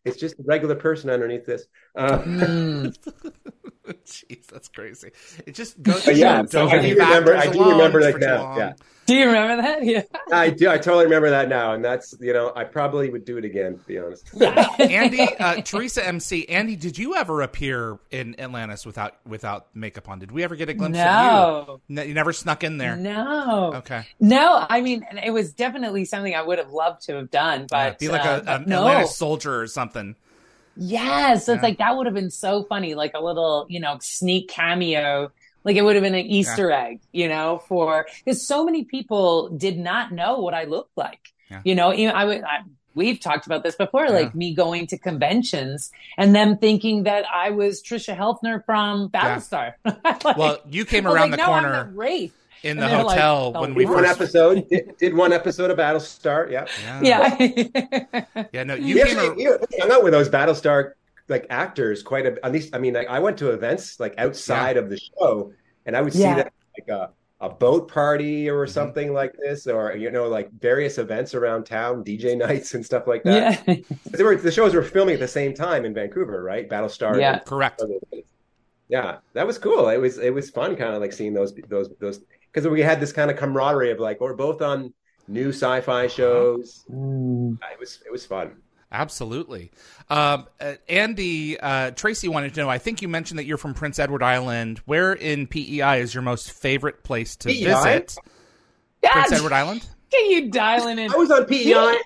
it's just a regular person underneath this. Uh, Mm. Jeez, that's crazy. It just goes. But to yeah, so don't I do remember- I do remember for like too that, long. yeah. Do you remember that? Yeah. I do. I totally remember that now, and that's you know I probably would do it again. To be honest. Andee, uh, Teresa MC, Andee, did you ever appear in Atlantis without without makeup on? Did we ever get a glimpse No. of you? No, you never snuck in there. No. Okay, No, I mean, it was definitely something I would have loved to have done, Yeah, but be like uh, a, an no. Atlantis soldier or something. Yes, so it's like that would have been so funny, like a little, you know, sneak cameo. Like it would have been an Easter egg, you know, for because so many people did not know what I looked like. Yeah. You know, I would. I, we've talked about this before, Yeah. like me going to conventions and them thinking that I was Tricia Helfer from Battlestar. Like, Well, you came around like, the no, I'm corner Wraith. In the they're like, hotel "Oh, when we what?" one first. episode did, did one episode of Battlestar. Yeah, Yeah, Yeah. yeah. No, you you we came. actually, ar- you hung out with those Battlestar like actors quite a. At least I mean, like I went to events like outside of the show, and I would see that like a a boat party or Mhm. something like this, or you know, like various events around town, DJ nights and stuff like that. yeah. Were, the shows were filming at the same time in Vancouver, right? Battlestar. Yeah. and- Correct. Yeah, that was cool. It was it was fun, kind of like seeing those those those because we had this kind of camaraderie of like we're both on new sci-fi shows. Mm. It was it was fun. Absolutely. Um, uh, Andee, uh, Tracy wanted to know. I think you mentioned that you're from Prince Edward Island. Where in PEI is your most favorite place to PEI? visit? Prince Edward Island. Can you dialing in? I was on PEI.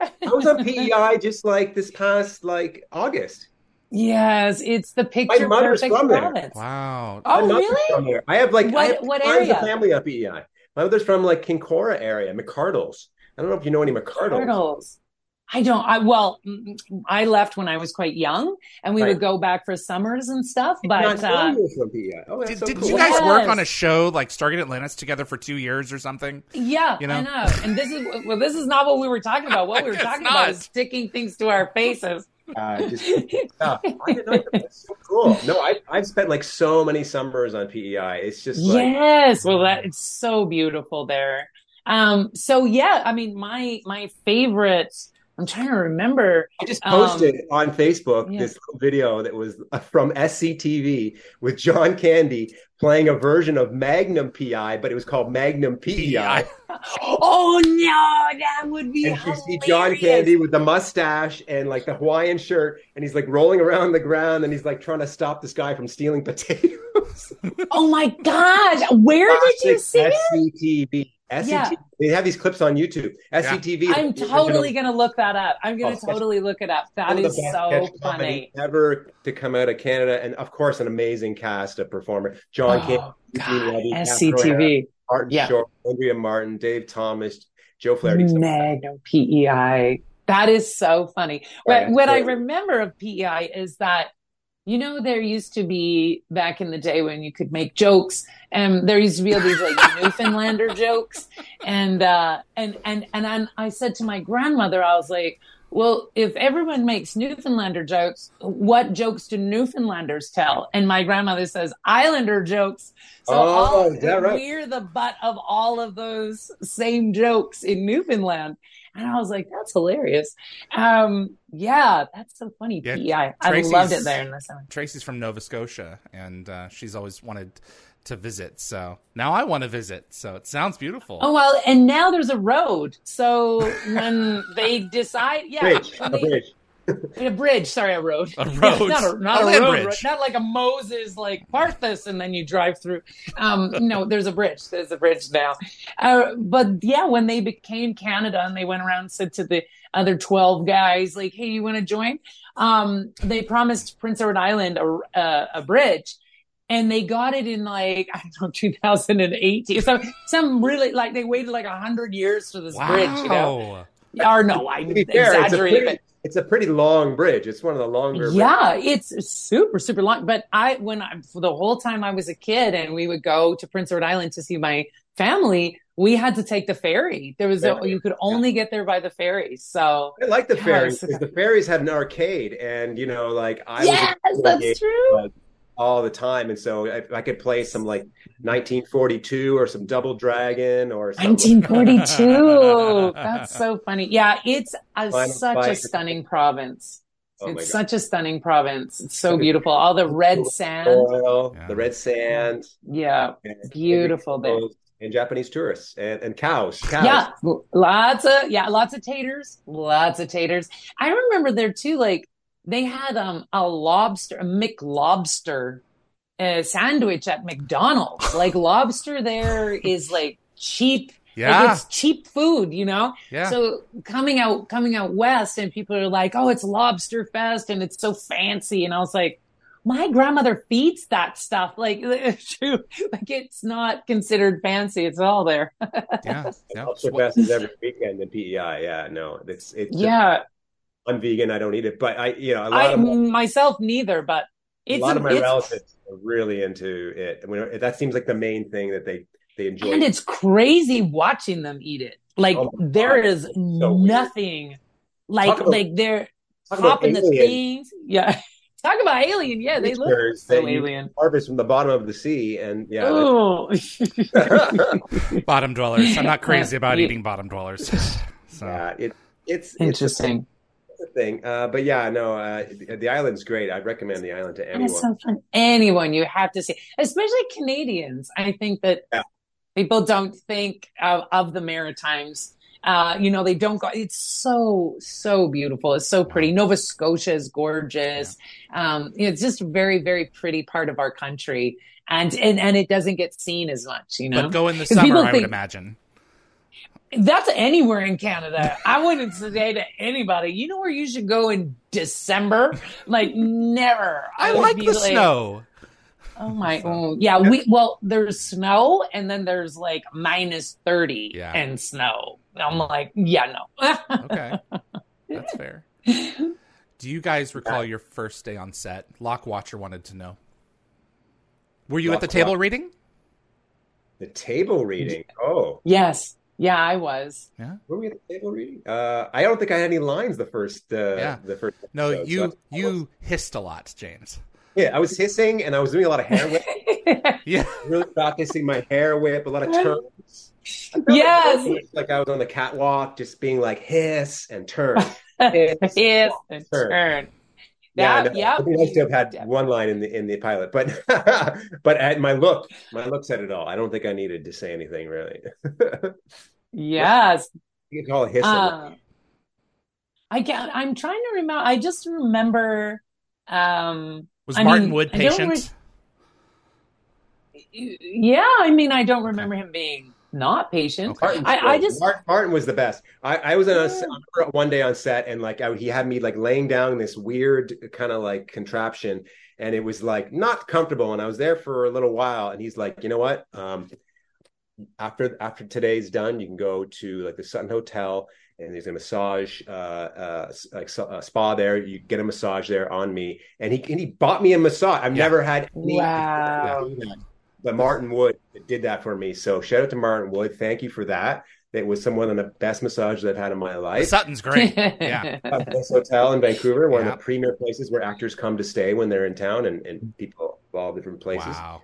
I was on PEI just like this past like August. Yes, it's the picture My mother's perfect from there. province. Wow. Oh, really? From there. I have like What- I have what tons of family up PEI. My mother's from like Kinkora area, McCardles. I don't know if you know any McCardles. Turtles. I don't. I well, mm, I left when I was quite young, and we Right. would go back for summers and stuff. But uh, knowing you were from Oh, Did, so did cool. you guys work on a show like Stargate Atlantis together for two years or something? yeah, You know? I know. And this is well, this is not what we were talking about. What we were talking not. about is sticking things to our faces. Uh, just yeah, I didn't know that. That's so cool. No, I I've spent like so many summers on PEI. It's just like yes well that it's so beautiful there um so yeah i mean my my favorite i'm trying to remember I just Um, posted on Facebook yeah. this video that was from SCTV with John Candy playing a version of Magnum PI, but it was called Magnum PEI. oh no that would be And you see John. Candy with the mustache and like the Hawaiian shirt, and he's like rolling around the ground and he's like trying to stop this guy from stealing potatoes. oh my gosh where did you see it SCTV. SCTV. Yeah. They have these clips on YouTube. SCTV. i'm totally gonna look that up i'm gonna Oh, totally look it up that one of the is best so funny ever to come out of Canada, and of course, an amazing cast of performers: John oh, Candy, oh Eugene god Levy, sctv Martin Yeah. Short, Andrea Martin, Dave Thomas, Joe Flaherty. Magnum PEI. That is so funny. Yeah, What, what I remember of PEI is that, you know, there used to be back in the day when you could make jokes, and there used to be all these like Newfoundlander jokes, and uh, and and and I said to my grandmother, I was like. Well, if everyone makes Newfoundlander jokes, what jokes do Newfoundlanders tell? And my grandmother says Islander jokes. So Oh, all, is that right? we're the butt of all of those same jokes in Newfoundland. And I was like, that's hilarious. Um, yeah, that's so funny. Yeah, PEI. I loved it there in the summer. Tracy's from Nova Scotia, and uh, she's always wanted to visit. So now I want to visit. So it sounds beautiful. Oh well, and now there's a road. So when they decide, yeah, Bridge, when a they- bridge. a bridge. Sorry, a road. A road. not a not A a, road, bridge. road, not like a Moses like part this and then you drive through. Um, no, there's a bridge. There's a bridge now. Uh, but yeah, when they became Canada and they went around and said to the other twelve guys like, "Hey, you want to join?" Um, they promised Prince Edward Island a, a, a bridge. And they got it in like I don't know 2018. So some really like they waited like a hundred years for this wow. bridge, you know? Or no, I To be fair, it's a, exaggerated. It's a pretty long bridge. It's one of the longer. Yeah, it's super, super long. But I, when I, for the whole time I was a kid and we would go to Prince Edward Island to see my family, we had to take the ferry. There was, a, you could only get there by the ferry. So, I like the Yeah, ferries the ferries had an arcade, and you know, like I yes, was kid, that's true. All the time. And so if I could play some like 1942 or some Double Dragon or something. 1942. That's so funny. Yeah, it's a, such a stunning province. Oh it's such a stunning province. It's so beautiful. All the red sand. Oil, yeah. The red sand. Yeah. Beautiful there. And Japanese tourists and, and cows, cows. Yeah. Lots of yeah, lots of taters. Lots of taters. I remember there too, like they had um a lobster, a McLobster uh, sandwich at McDonald's. like lobster there is like cheap yeah. Like it's cheap food, you know? Yeah. So coming out coming out west and people are like, Oh, it's lobster fest and it's so fancy. And I was like, my grandmother feeds that stuff. Like true. Like it's not considered fancy. It's all there. yeah. yeah. Lobster fest is every weekend in PEI. Yeah, no. It's it's yeah. I'm vegan. I don't eat it, but I, you know, a lot I, of my, myself neither. But it's a lot of my relatives are really into it. I mean, that seems like the main thing that they they enjoy. And it's crazy watching them eat it. Like oh there God. is so nothing weird. like about, like they're popping the things. Yeah. Talk about alien. Yeah, they look so alien. Harvest from the bottom of the sea, and yeah. bottom dwellers. I'm not crazy about eating bottom dwellers. So. Yeah, it, it's interesting. It's thing, uh, but yeah, no, uh, the island's great. I'd recommend the island to anyone. it's so fun. Anyone you have to see, especially Canadians. I think that yeah. people don't think of, of the Maritimes uh, you know, they don't go. It's so so beautiful. It's so pretty. Nova Scotia is gorgeous. Yeah. Um, it's just a very very pretty part of our country, and and and it doesn't get seen as much. You know, but go in the summer. I would imagine. That's anywhere in Canada. I wouldn't say to anybody, you know where you should go in December? Like never. I, I like the like, snow. Oh my! Oh, yeah. We well, there's snow, and then there's like minus thirty yeah. and snow. I'm like, yeah, no. okay, that's fair. Do you guys recall your first day on set? Lock Watcher wanted to know. Were you Lock at the table Watch- reading? The table reading. Oh, yes. Yeah, I was. Yeah. Were we at the table reading? Uh, I don't think I had any lines the first. Uh, yeah. The first. Episode, no, you so you was... hissed a lot, James. Yeah, I was hissing and I was doing a lot of hair whip. yeah. Really practicing my hair whip, a lot of turns. Yes. Like I was on the catwalk, just being like hiss and turn. Hiss, hiss and turn. turn. Yeah, yeah. It'd be nice to have had one line in the in the pilot, but but at my look, my look said it all. I don't think I needed to say anything really. yes. You can call it hiss. Uh, I can I'm trying to remember. I just remember um was I Martin mean, Wood patient? Re- yeah, I mean, I don't remember him being not patient. Okay. I, I, just Martin, Martin, was the best. I, I was in a, one day on set, and like I, he had me like laying down this weird kind of like contraption, and it was like not comfortable. And I was there for a little while, and he's like, you know what? Um, after after today's done, you can go to like the Sutton Hotel and there's a massage uh, uh, like a spa there. You get a massage there on me, and he and he bought me a massage. I've yeah. never had any. Wow. But Martin Wood did that for me. So shout out to Martin Wood. Thank you for that. It was some one of the best massages I've had in my life. Sutton's great. Yeah. this hotel in Vancouver, one yeah. of the premier places where actors come to stay when they're in town and, and people of all different places. Wow.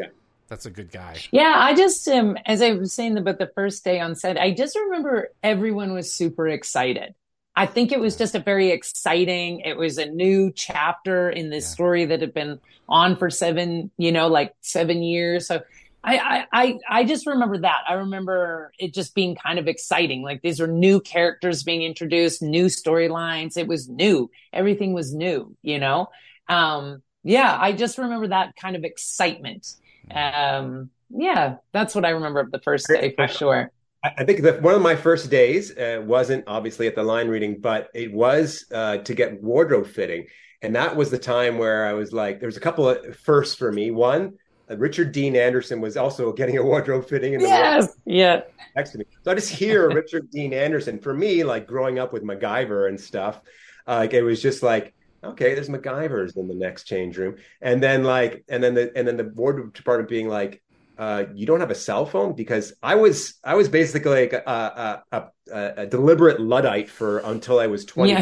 Yeah. That's a good guy. Yeah, I just um as I was saying about the first day on set, I just remember everyone was super excited. I think it was just a very exciting. It was a new chapter in this yeah. story that had been on for seven, you know, like seven years. So I, I, I just remember that. I remember it just being kind of exciting. Like these were new characters being introduced, new storylines. It was new. Everything was new, you know? Um, yeah, I just remember that kind of excitement um, yeah, that's what I remember of the first day for sure. I think that one of my first days uh, wasn't obviously at the line reading, but it was uh, to get wardrobe fitting. And that was the time where I was like, there was a couple of firsts for me. One, uh, Richard Dean Anderson was also getting a wardrobe fitting in the yes, yeah, next to me. So I just hear Richard Dean Anderson. For me, like growing up with MacGyver and stuff, uh, like it was just like okay, there's MacGyver's in the next change room, and then like, and then the and then the wardrobe department being like, uh, you don't have a cell phone because I was I was basically like a, a, a, a deliberate luddite for until I was twenty.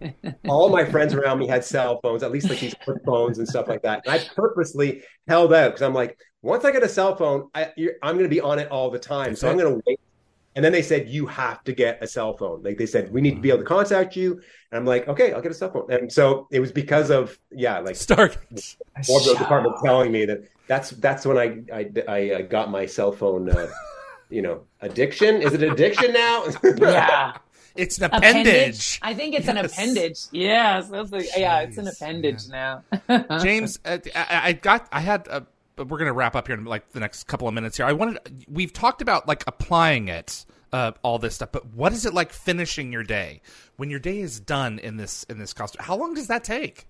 Yeah. All my friends around me had cell phones, at least like these flip phones and stuff like that. And I purposely held out because I'm like, once I get a cell phone, I, am going to be on it all the time. That's so it. I'm going to wait and then they said, you have to get a cell phone. Like they said, we need to be able to contact you. And I'm like, okay, I'll get a cell phone. And so it was because of, yeah, like Stark wardrobe department telling me that that's, that's when I, I, I uh, got my cell phone, uh, you know, addiction. Is it addiction now? yeah. It's an appendage. appendage. I think it's yes. an appendage. Yes, yeah, it's an appendage yeah. now. James, uh, I, I, got, I had a but we're going to wrap up here in like the next couple of minutes here. I wanted we've talked about like applying it uh, all this stuff, but what is it like finishing your day when your day is done in this in this costume? How long does that take?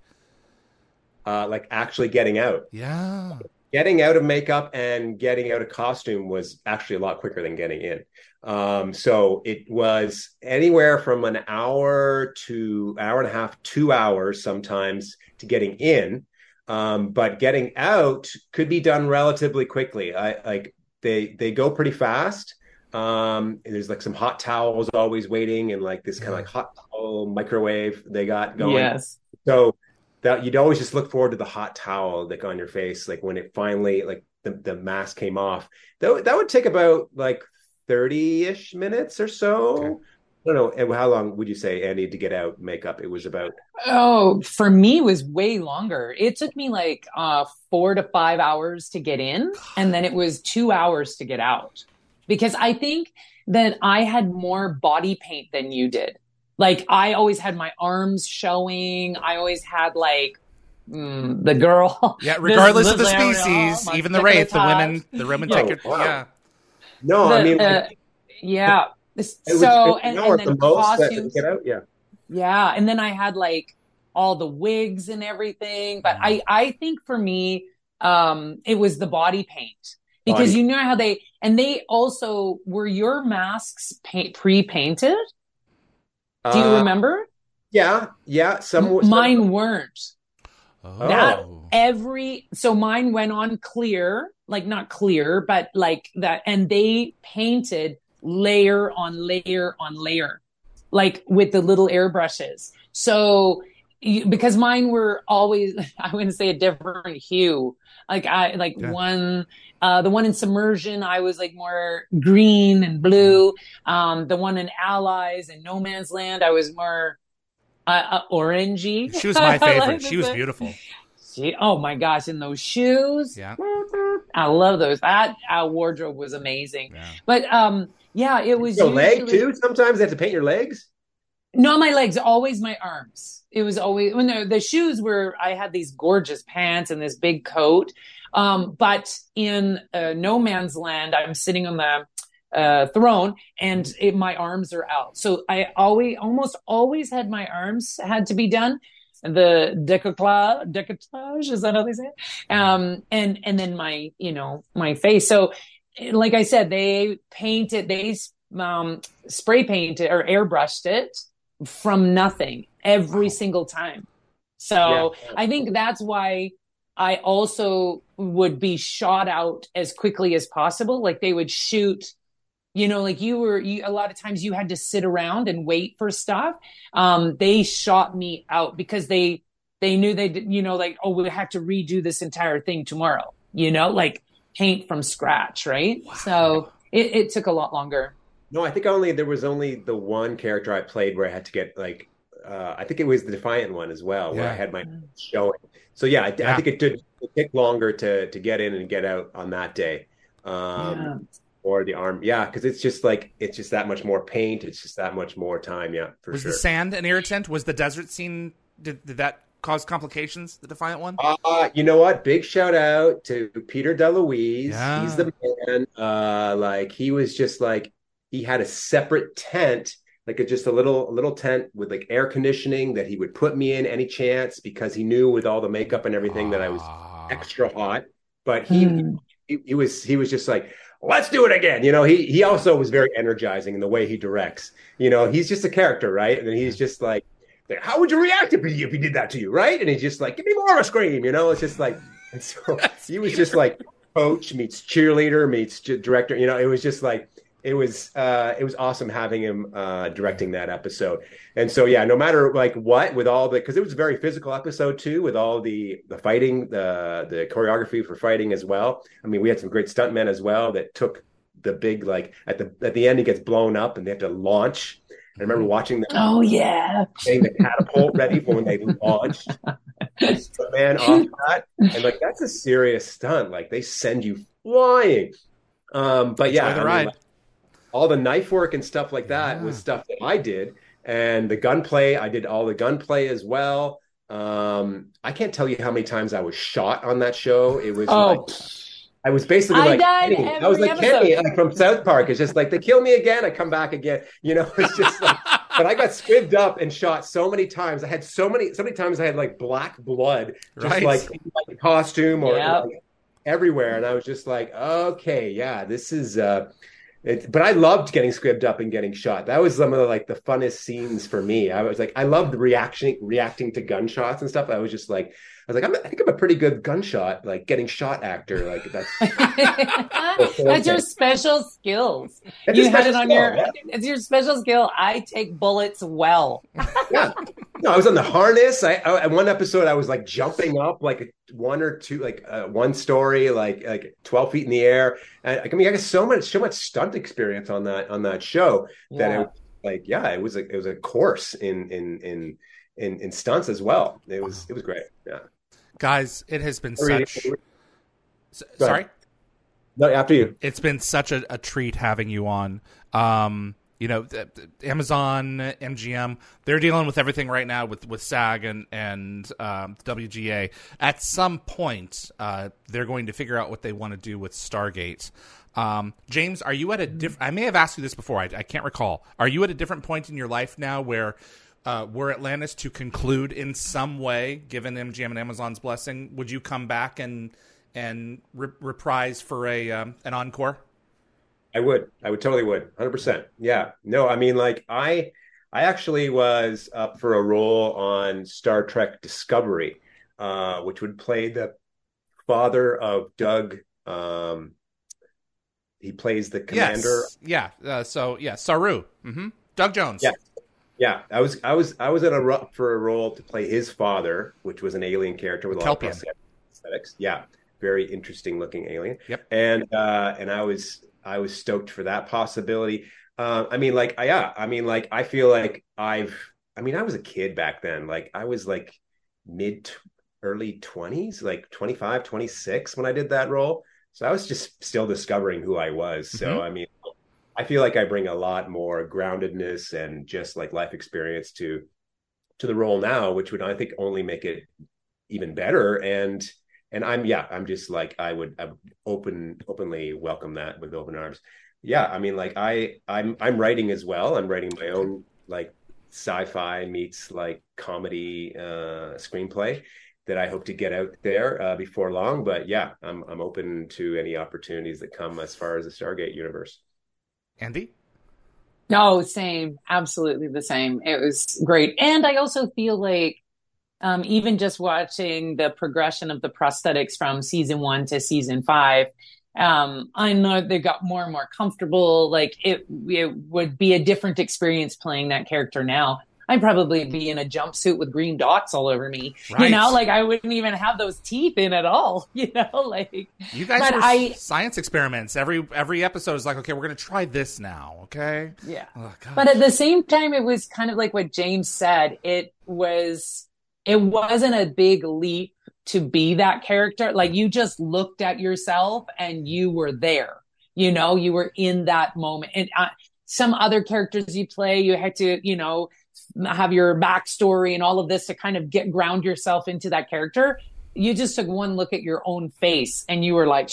Uh, like actually getting out. Yeah. Getting out of makeup and getting out of costume was actually a lot quicker than getting in. Um, so it was anywhere from an hour to hour and a half, two hours sometimes to getting in um, but getting out could be done relatively quickly. I like they they go pretty fast. Um, there's like some hot towels always waiting, and like this kind of like hot towel microwave they got going. Yes. So that you'd always just look forward to the hot towel like on your face, like when it finally like the the mask came off. That that would take about like thirty ish minutes or so. Okay. I don't know. How long would you say, Andee, to get out makeup? It was about. Oh, for me, it was way longer. It took me like uh, four to five hours to get in, and then it was two hours to get out. Because I think that I had more body paint than you did. Like I always had my arms showing. I always had like mm, the girl. Yeah, regardless of the species, even the wraith, the women, the women take it. Wow. Yeah. No, the, I mean, uh, yeah so and, and then the costumes. Get out, yeah. Yeah, and then I had like all the wigs and everything, but I I think for me um it was the body paint because body. you know how they and they also were your masks paint, pre-painted. Do you uh, remember? Yeah, yeah. Some mine some... weren't. Oh. That every so mine went on clear, like not clear, but like that, and they painted layer on layer on layer, like with the little airbrushes. So because mine were always, I wouldn't say a different hue. Like I, like yeah. one, uh, the one in submersion, I was like more green and blue. Um, the one in allies and no man's land, I was more, uh, uh orangey. She was my favorite. she was beautiful. She, oh my gosh, in those shoes. Yeah. I love those. That our wardrobe was amazing. Yeah. But, um, yeah, it was your leg too. Sometimes they have to paint your legs. No, my legs, always my arms. It was always when the, the shoes were. I had these gorgeous pants and this big coat. Um, but in uh, no man's land, I'm sitting on the uh, throne and it, my arms are out. So I always, almost always had my arms had to be done. The decolletage, decolletage, is that how they say it? Um, and, and then my, you know, my face. So like I said, they painted, they um, spray painted or airbrushed it from nothing every single time. So yeah. I think that's why I also would be shot out as quickly as possible. Like they would shoot, you know, like you were, you, a lot of times you had to sit around and wait for stuff. Um, they shot me out because they, they knew they, you know, like, oh, we have to redo this entire thing tomorrow, you know, like paint from scratch, right? Wow. So it, it took a lot longer. No, I think only there was only the one character I played where I had to get like uh, I think it was the Defiant one as well, where yeah. I had my showing. So yeah, I, yeah. I think it did take longer to to get in and get out on that day. Um, yeah. Or the arm, yeah, because it's just like it's just that much more paint. It's just that much more time. Yeah, for was sure. Was the sand an irritant? Was the desert scene? Did, did that cause complications? The Defiant one. Uh, you know what? Big shout out to Peter DeLuise. Yeah. He's the man. Uh, like he was just like he had a separate tent, like a, just a little a little tent with like air conditioning that he would put me in any chance because he knew with all the makeup and everything that I was ah. extra hot. But he, mm. he he was he was just like let's do it again. You know, he he also was very energizing in the way he directs. You know, he's just a character, right? And he's just like how would you react if he, if he did that to you, right? And he's just like, give me more of a scream, you know? It's just like, and so he was just like, coach meets cheerleader meets director. You know, it was just like it was uh, it was awesome having him uh, directing that episode. And so yeah, no matter like what, with all the because it was a very physical episode too, with all the the fighting, the the choreography for fighting as well. I mean, we had some great stuntmen as well that took the big like at the at the end he gets blown up and they have to launch. I remember watching them. Oh yeah, getting the catapult ready for when they launched. the man off that, and like that's a serious stunt. Like they send you flying. Um, but yeah, the I mean, like, all the knife work and stuff like that yeah. was stuff that I did, and the gunplay I did all the gunplay as well. Um, I can't tell you how many times I was shot on that show. It was oh. like I was basically I like, I was like episode. Kenny like, from South Park. It's just like they kill me again, I come back again. You know, it's just like. but I got squibbed up and shot so many times. I had so many, so many times I had like black blood, just right. like, like costume or yep. like, everywhere, and I was just like, okay, yeah, this is. uh it, but I loved getting squibbed up and getting shot. That was some of the like the funnest scenes for me. I was like, I loved reaction reacting to gunshots and stuff. I was just like, was like, I'm, i think I'm a pretty good gunshot, like getting shot actor. Like that's that's your special skills. It's you had it on skill, your. Yeah. It's your special skill. I take bullets well. yeah, no, I was on the harness. I, I one episode I was like jumping up like one or two, like uh, one story, like like twelve feet in the air. And I mean, I got so much so much stunt experience on that on that show that yeah. it like yeah, it was a it was a course in in in in, in stunts as well. It was it was great. Yeah. Guys, it has been such. Sorry. No, after you. It's been such a, a treat having you on. Um, you know, Amazon, MGM, they're dealing with everything right now with, with SAG and and um, WGA. At some point, uh, they're going to figure out what they want to do with Stargate. Um, James, are you at a different? I may have asked you this before. I, I can't recall. Are you at a different point in your life now where uh, were Atlantis to conclude in some way, given MGM and Amazon's blessing, would you come back and and re- reprise for a um, an encore? I would. I would totally would. Hundred percent. Yeah. No, I mean, like I, I actually was up for a role on Star Trek Discovery, uh, which would play the father of Doug. Um, he plays the commander. Yes. Yeah. Uh, so yeah, Saru. Mm-hmm. Doug Jones. Yeah. Yeah, I was I was I was at a rut for a role to play his father, which was an alien character with a lot of aesthetics. Yeah, very interesting looking alien. Yep. And uh, and I was I was stoked for that possibility. Uh, I mean, like, I, yeah, I mean, like, I feel like I've. I mean, I was a kid back then. Like, I was like mid early 20s, like 25, 26 when I did that role. So I was just still discovering who I was. So mm-hmm. I mean, I feel like I bring a lot more groundedness and just like life experience to to the role now, which would I think only make it even better. And and I'm yeah, I'm just like I would, I would open openly welcome that with open arms. Yeah, I mean like I I'm I'm writing as well. I'm writing my own like sci-fi meets like comedy uh screenplay that I hope to get out there uh, before long. But yeah, I'm I'm open to any opportunities that come as far as the Stargate universe. Andee? No, same. Absolutely the same. It was great. And I also feel like um, even just watching the progression of the prosthetics from season one to season five, um, I know they got more and more comfortable. Like it, it would be a different experience playing that character now. I'd probably be in a jumpsuit with green dots all over me. Right. You know, like I wouldn't even have those teeth in at all. You know, like you guys but I, science experiments. Every every episode is like, okay, we're gonna try this now. Okay. Yeah. Oh, but at the same time, it was kind of like what James said. It was it wasn't a big leap to be that character. Like you just looked at yourself and you were there. You know, you were in that moment. And uh, some other characters you play, you had to, you know, have your backstory and all of this to kind of get ground yourself into that character. You just took one look at your own face and you were like,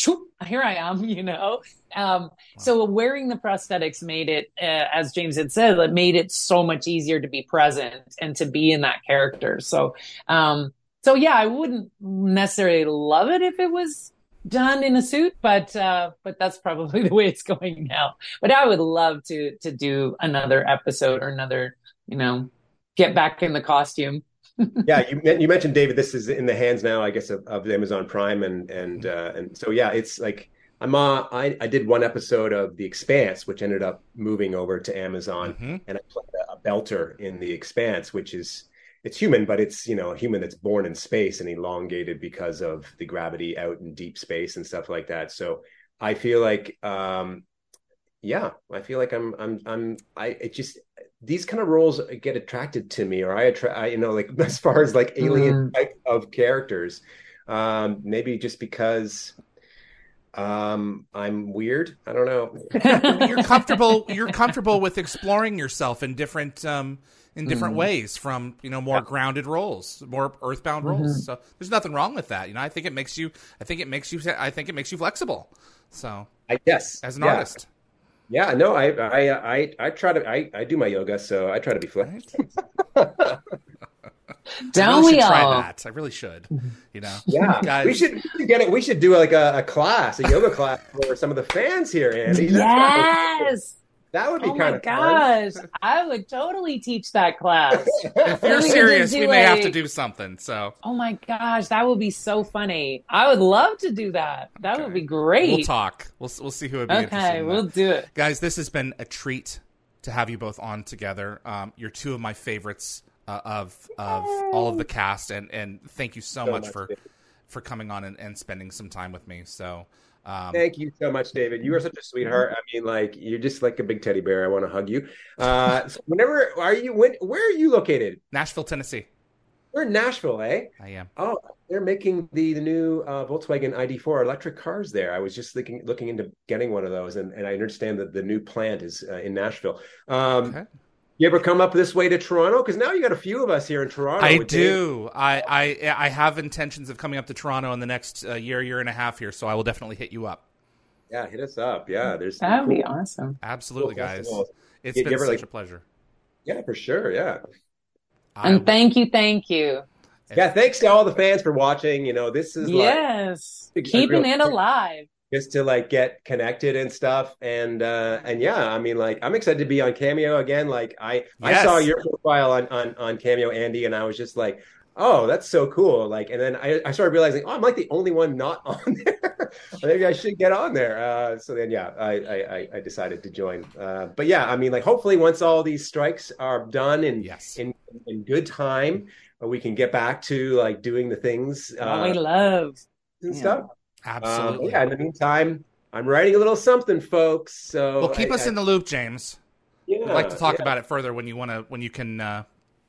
here I am, you know? Um, wow. So wearing the prosthetics made it, uh, as James had said, it made it so much easier to be present and to be in that character. So, um, so yeah, I wouldn't necessarily love it if it was done in a suit, but uh, but that's probably the way it's going now. But I would love to to do another episode or another you know, get back in the costume. yeah, you you mentioned David. This is in the hands now, I guess, of, of Amazon Prime, and and uh, and so yeah, it's like I'm uh, I I did one episode of The Expanse, which ended up moving over to Amazon, Mm-hmm. and I played a, a belter in The Expanse, which is it's human, but it's you know a human that's born in space and elongated because of the gravity out in deep space and stuff like that. So I feel like um yeah, I feel like I'm I'm I'm I it just these kind of roles get attracted to me or I attract you know like as far as like alien Mm. type of characters um maybe just because um I'm weird I don't know you're comfortable. You're comfortable with exploring yourself in different um, in different Mm. ways from you know more Yeah. grounded roles, more earthbound Mm-hmm. roles. So there's nothing wrong with that. You know, I think it makes you. I think it makes you. I think it makes you flexible. So I guess as an yeah. artist, yeah no I I I I try to I I do my yoga so I try to be flexible right? I Don't really we should try all? that. I really should. You know, yeah Guys. we should, we should get it we should do like a, a class a yoga class for some of the fans here Andee Yes. That would be Oh kind my of fun. gosh. I would totally teach that class. if you're serious, we may have to do something. So Oh my gosh, that would be so funny. I would love to do that. That Okay. would be great. we'll talk. We'll we'll see who would be okay, in we'll that. do it. guys. This has been a treat to have you both on together. Um, you're two of my favorites uh, of of all of the cast, and and thank you so, So much much, for David. for coming on and, and spending some time with me. So. Um, Thank you so much, David. You are such a sweetheart. I mean, like you're just like a big teddy bear. I want to hug you. Uh, so whenever are you? When? Where are you located? Nashville, Tennessee. We're in Nashville, eh? I am. Oh, they're making the the new uh, Volkswagen ID4 electric cars there. I was just looking looking into getting one of those, and, and I understand that the new plant is uh, in Nashville. Um, Okay. You ever come up this way to Toronto? Because now you got a few of us here in Toronto. I with Dave. do. I, I I have intentions of coming up to Toronto in the next uh, year, year and a half here. So I will definitely hit you up. Yeah, hit us up. Yeah, there's some That would be awesome. Absolutely, cool guys. festivals. It's You- you been ever, such like- a pleasure. Yeah, for sure. Yeah. I And thank you, thank you. Yeah, thanks to all the fans for watching. You know, this is Yes. Like, Keeping real- it alive. Just to like get connected and stuff. And uh and yeah, I mean like I'm excited to be on Cameo again. Like I I saw your profile on on on Cameo, Andee, and I was just like, oh, that's so cool. Like and then I, I started realizing, oh, I'm like the only one not on there. Maybe I should get on there. Uh so then yeah, I I I- I decided to join. Uh but yeah, I mean like hopefully once all these strikes are done and Yes. in in good time, uh, we can get back to like doing the things What we uh, love. and Yeah. stuff. Um, Absolutely. yeah. In the meantime, I'm writing a little something, folks. So well, keep I- us I- in the loop, James. Yeah, We'd like to talk yeah. about it further when you want to when you can uh,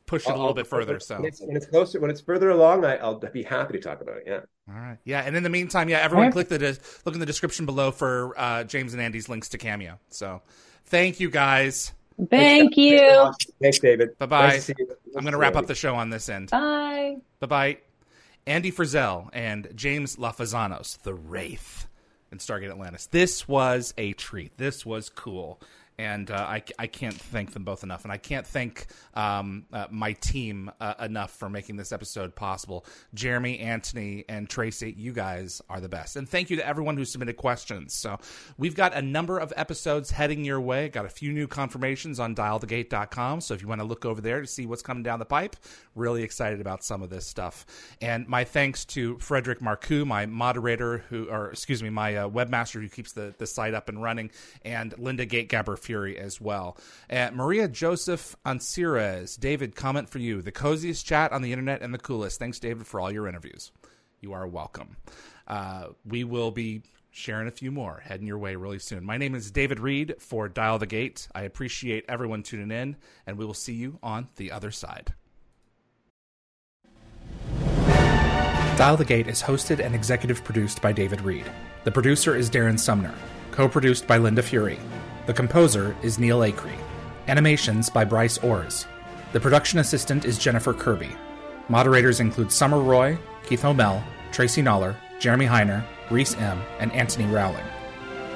push it a I'll- little I'll- bit further. So when it's, when it's closer, when it's further along, I, I'll be happy to talk about it. Yeah. all right, yeah. And in the meantime, yeah, everyone Okay. click the de- look in the description below for uh, James and Andee's links to Cameo. So thank you guys. Thank you. Thanks, David. Bye-bye. Nice to see you. I'm going to wrap up the show on this end. Bye. Bye bye. Andee Frizzell and James Lafazanos, The Wraith in Stargate Atlantis. This was a treat. This was cool. And uh, I, I can't thank them both enough. And I can't thank um, uh, my team uh, enough for making this episode possible. Jeremy, Anthony, and Tracy, you guys are the best. And thank you to everyone who submitted questions. So we've got a number of episodes heading your way. Got a few new confirmations on dialthegate.com. So if you want to look over there to see what's coming down the pipe, really excited about some of this stuff. And my thanks to Frederick Marcoux, my moderator who, or excuse me, my uh, webmaster who keeps the, the site up and running, and Linda Gategaber Fury as well. And Maria Joseph Ancires, David, comment for you. The coziest chat on the internet and the coolest. Thanks, David, for all your interviews. You are welcome. Uh, we will be sharing a few more heading your way really soon. My name is David Reed for Dial the Gate. I appreciate everyone tuning in, and we will see you on the other side. Dial the Gate is hosted and executive produced by David Reed. The producer is Darren Sumner, co produced by Linda Fury. The composer is Neil Acree. Animations by Bryce Orrs. The production assistant is Jennifer Kirby. Moderators include Summer Roy, Keith O'Mell, Tracy Noller, Jeremy Heiner, Reese M., and Anthony Rowling.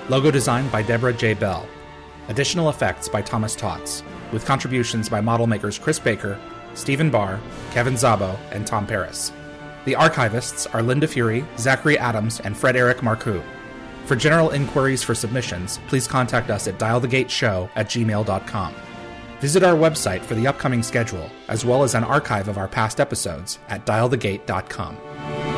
Logo design by Deborah J. Bell. Additional effects by Thomas Tots, with contributions by model makers Chris Baker, Stephen Barr, Kevin Zabo, and Tom Paris. The archivists are Linda Fury, Zachary Adams, and Fred Eric Marcoux. For general inquiries for submissions, please contact us at dialthegateshow at gmail.com. Visit our website for the upcoming schedule, as well as an archive of our past episodes at dialthegate.com.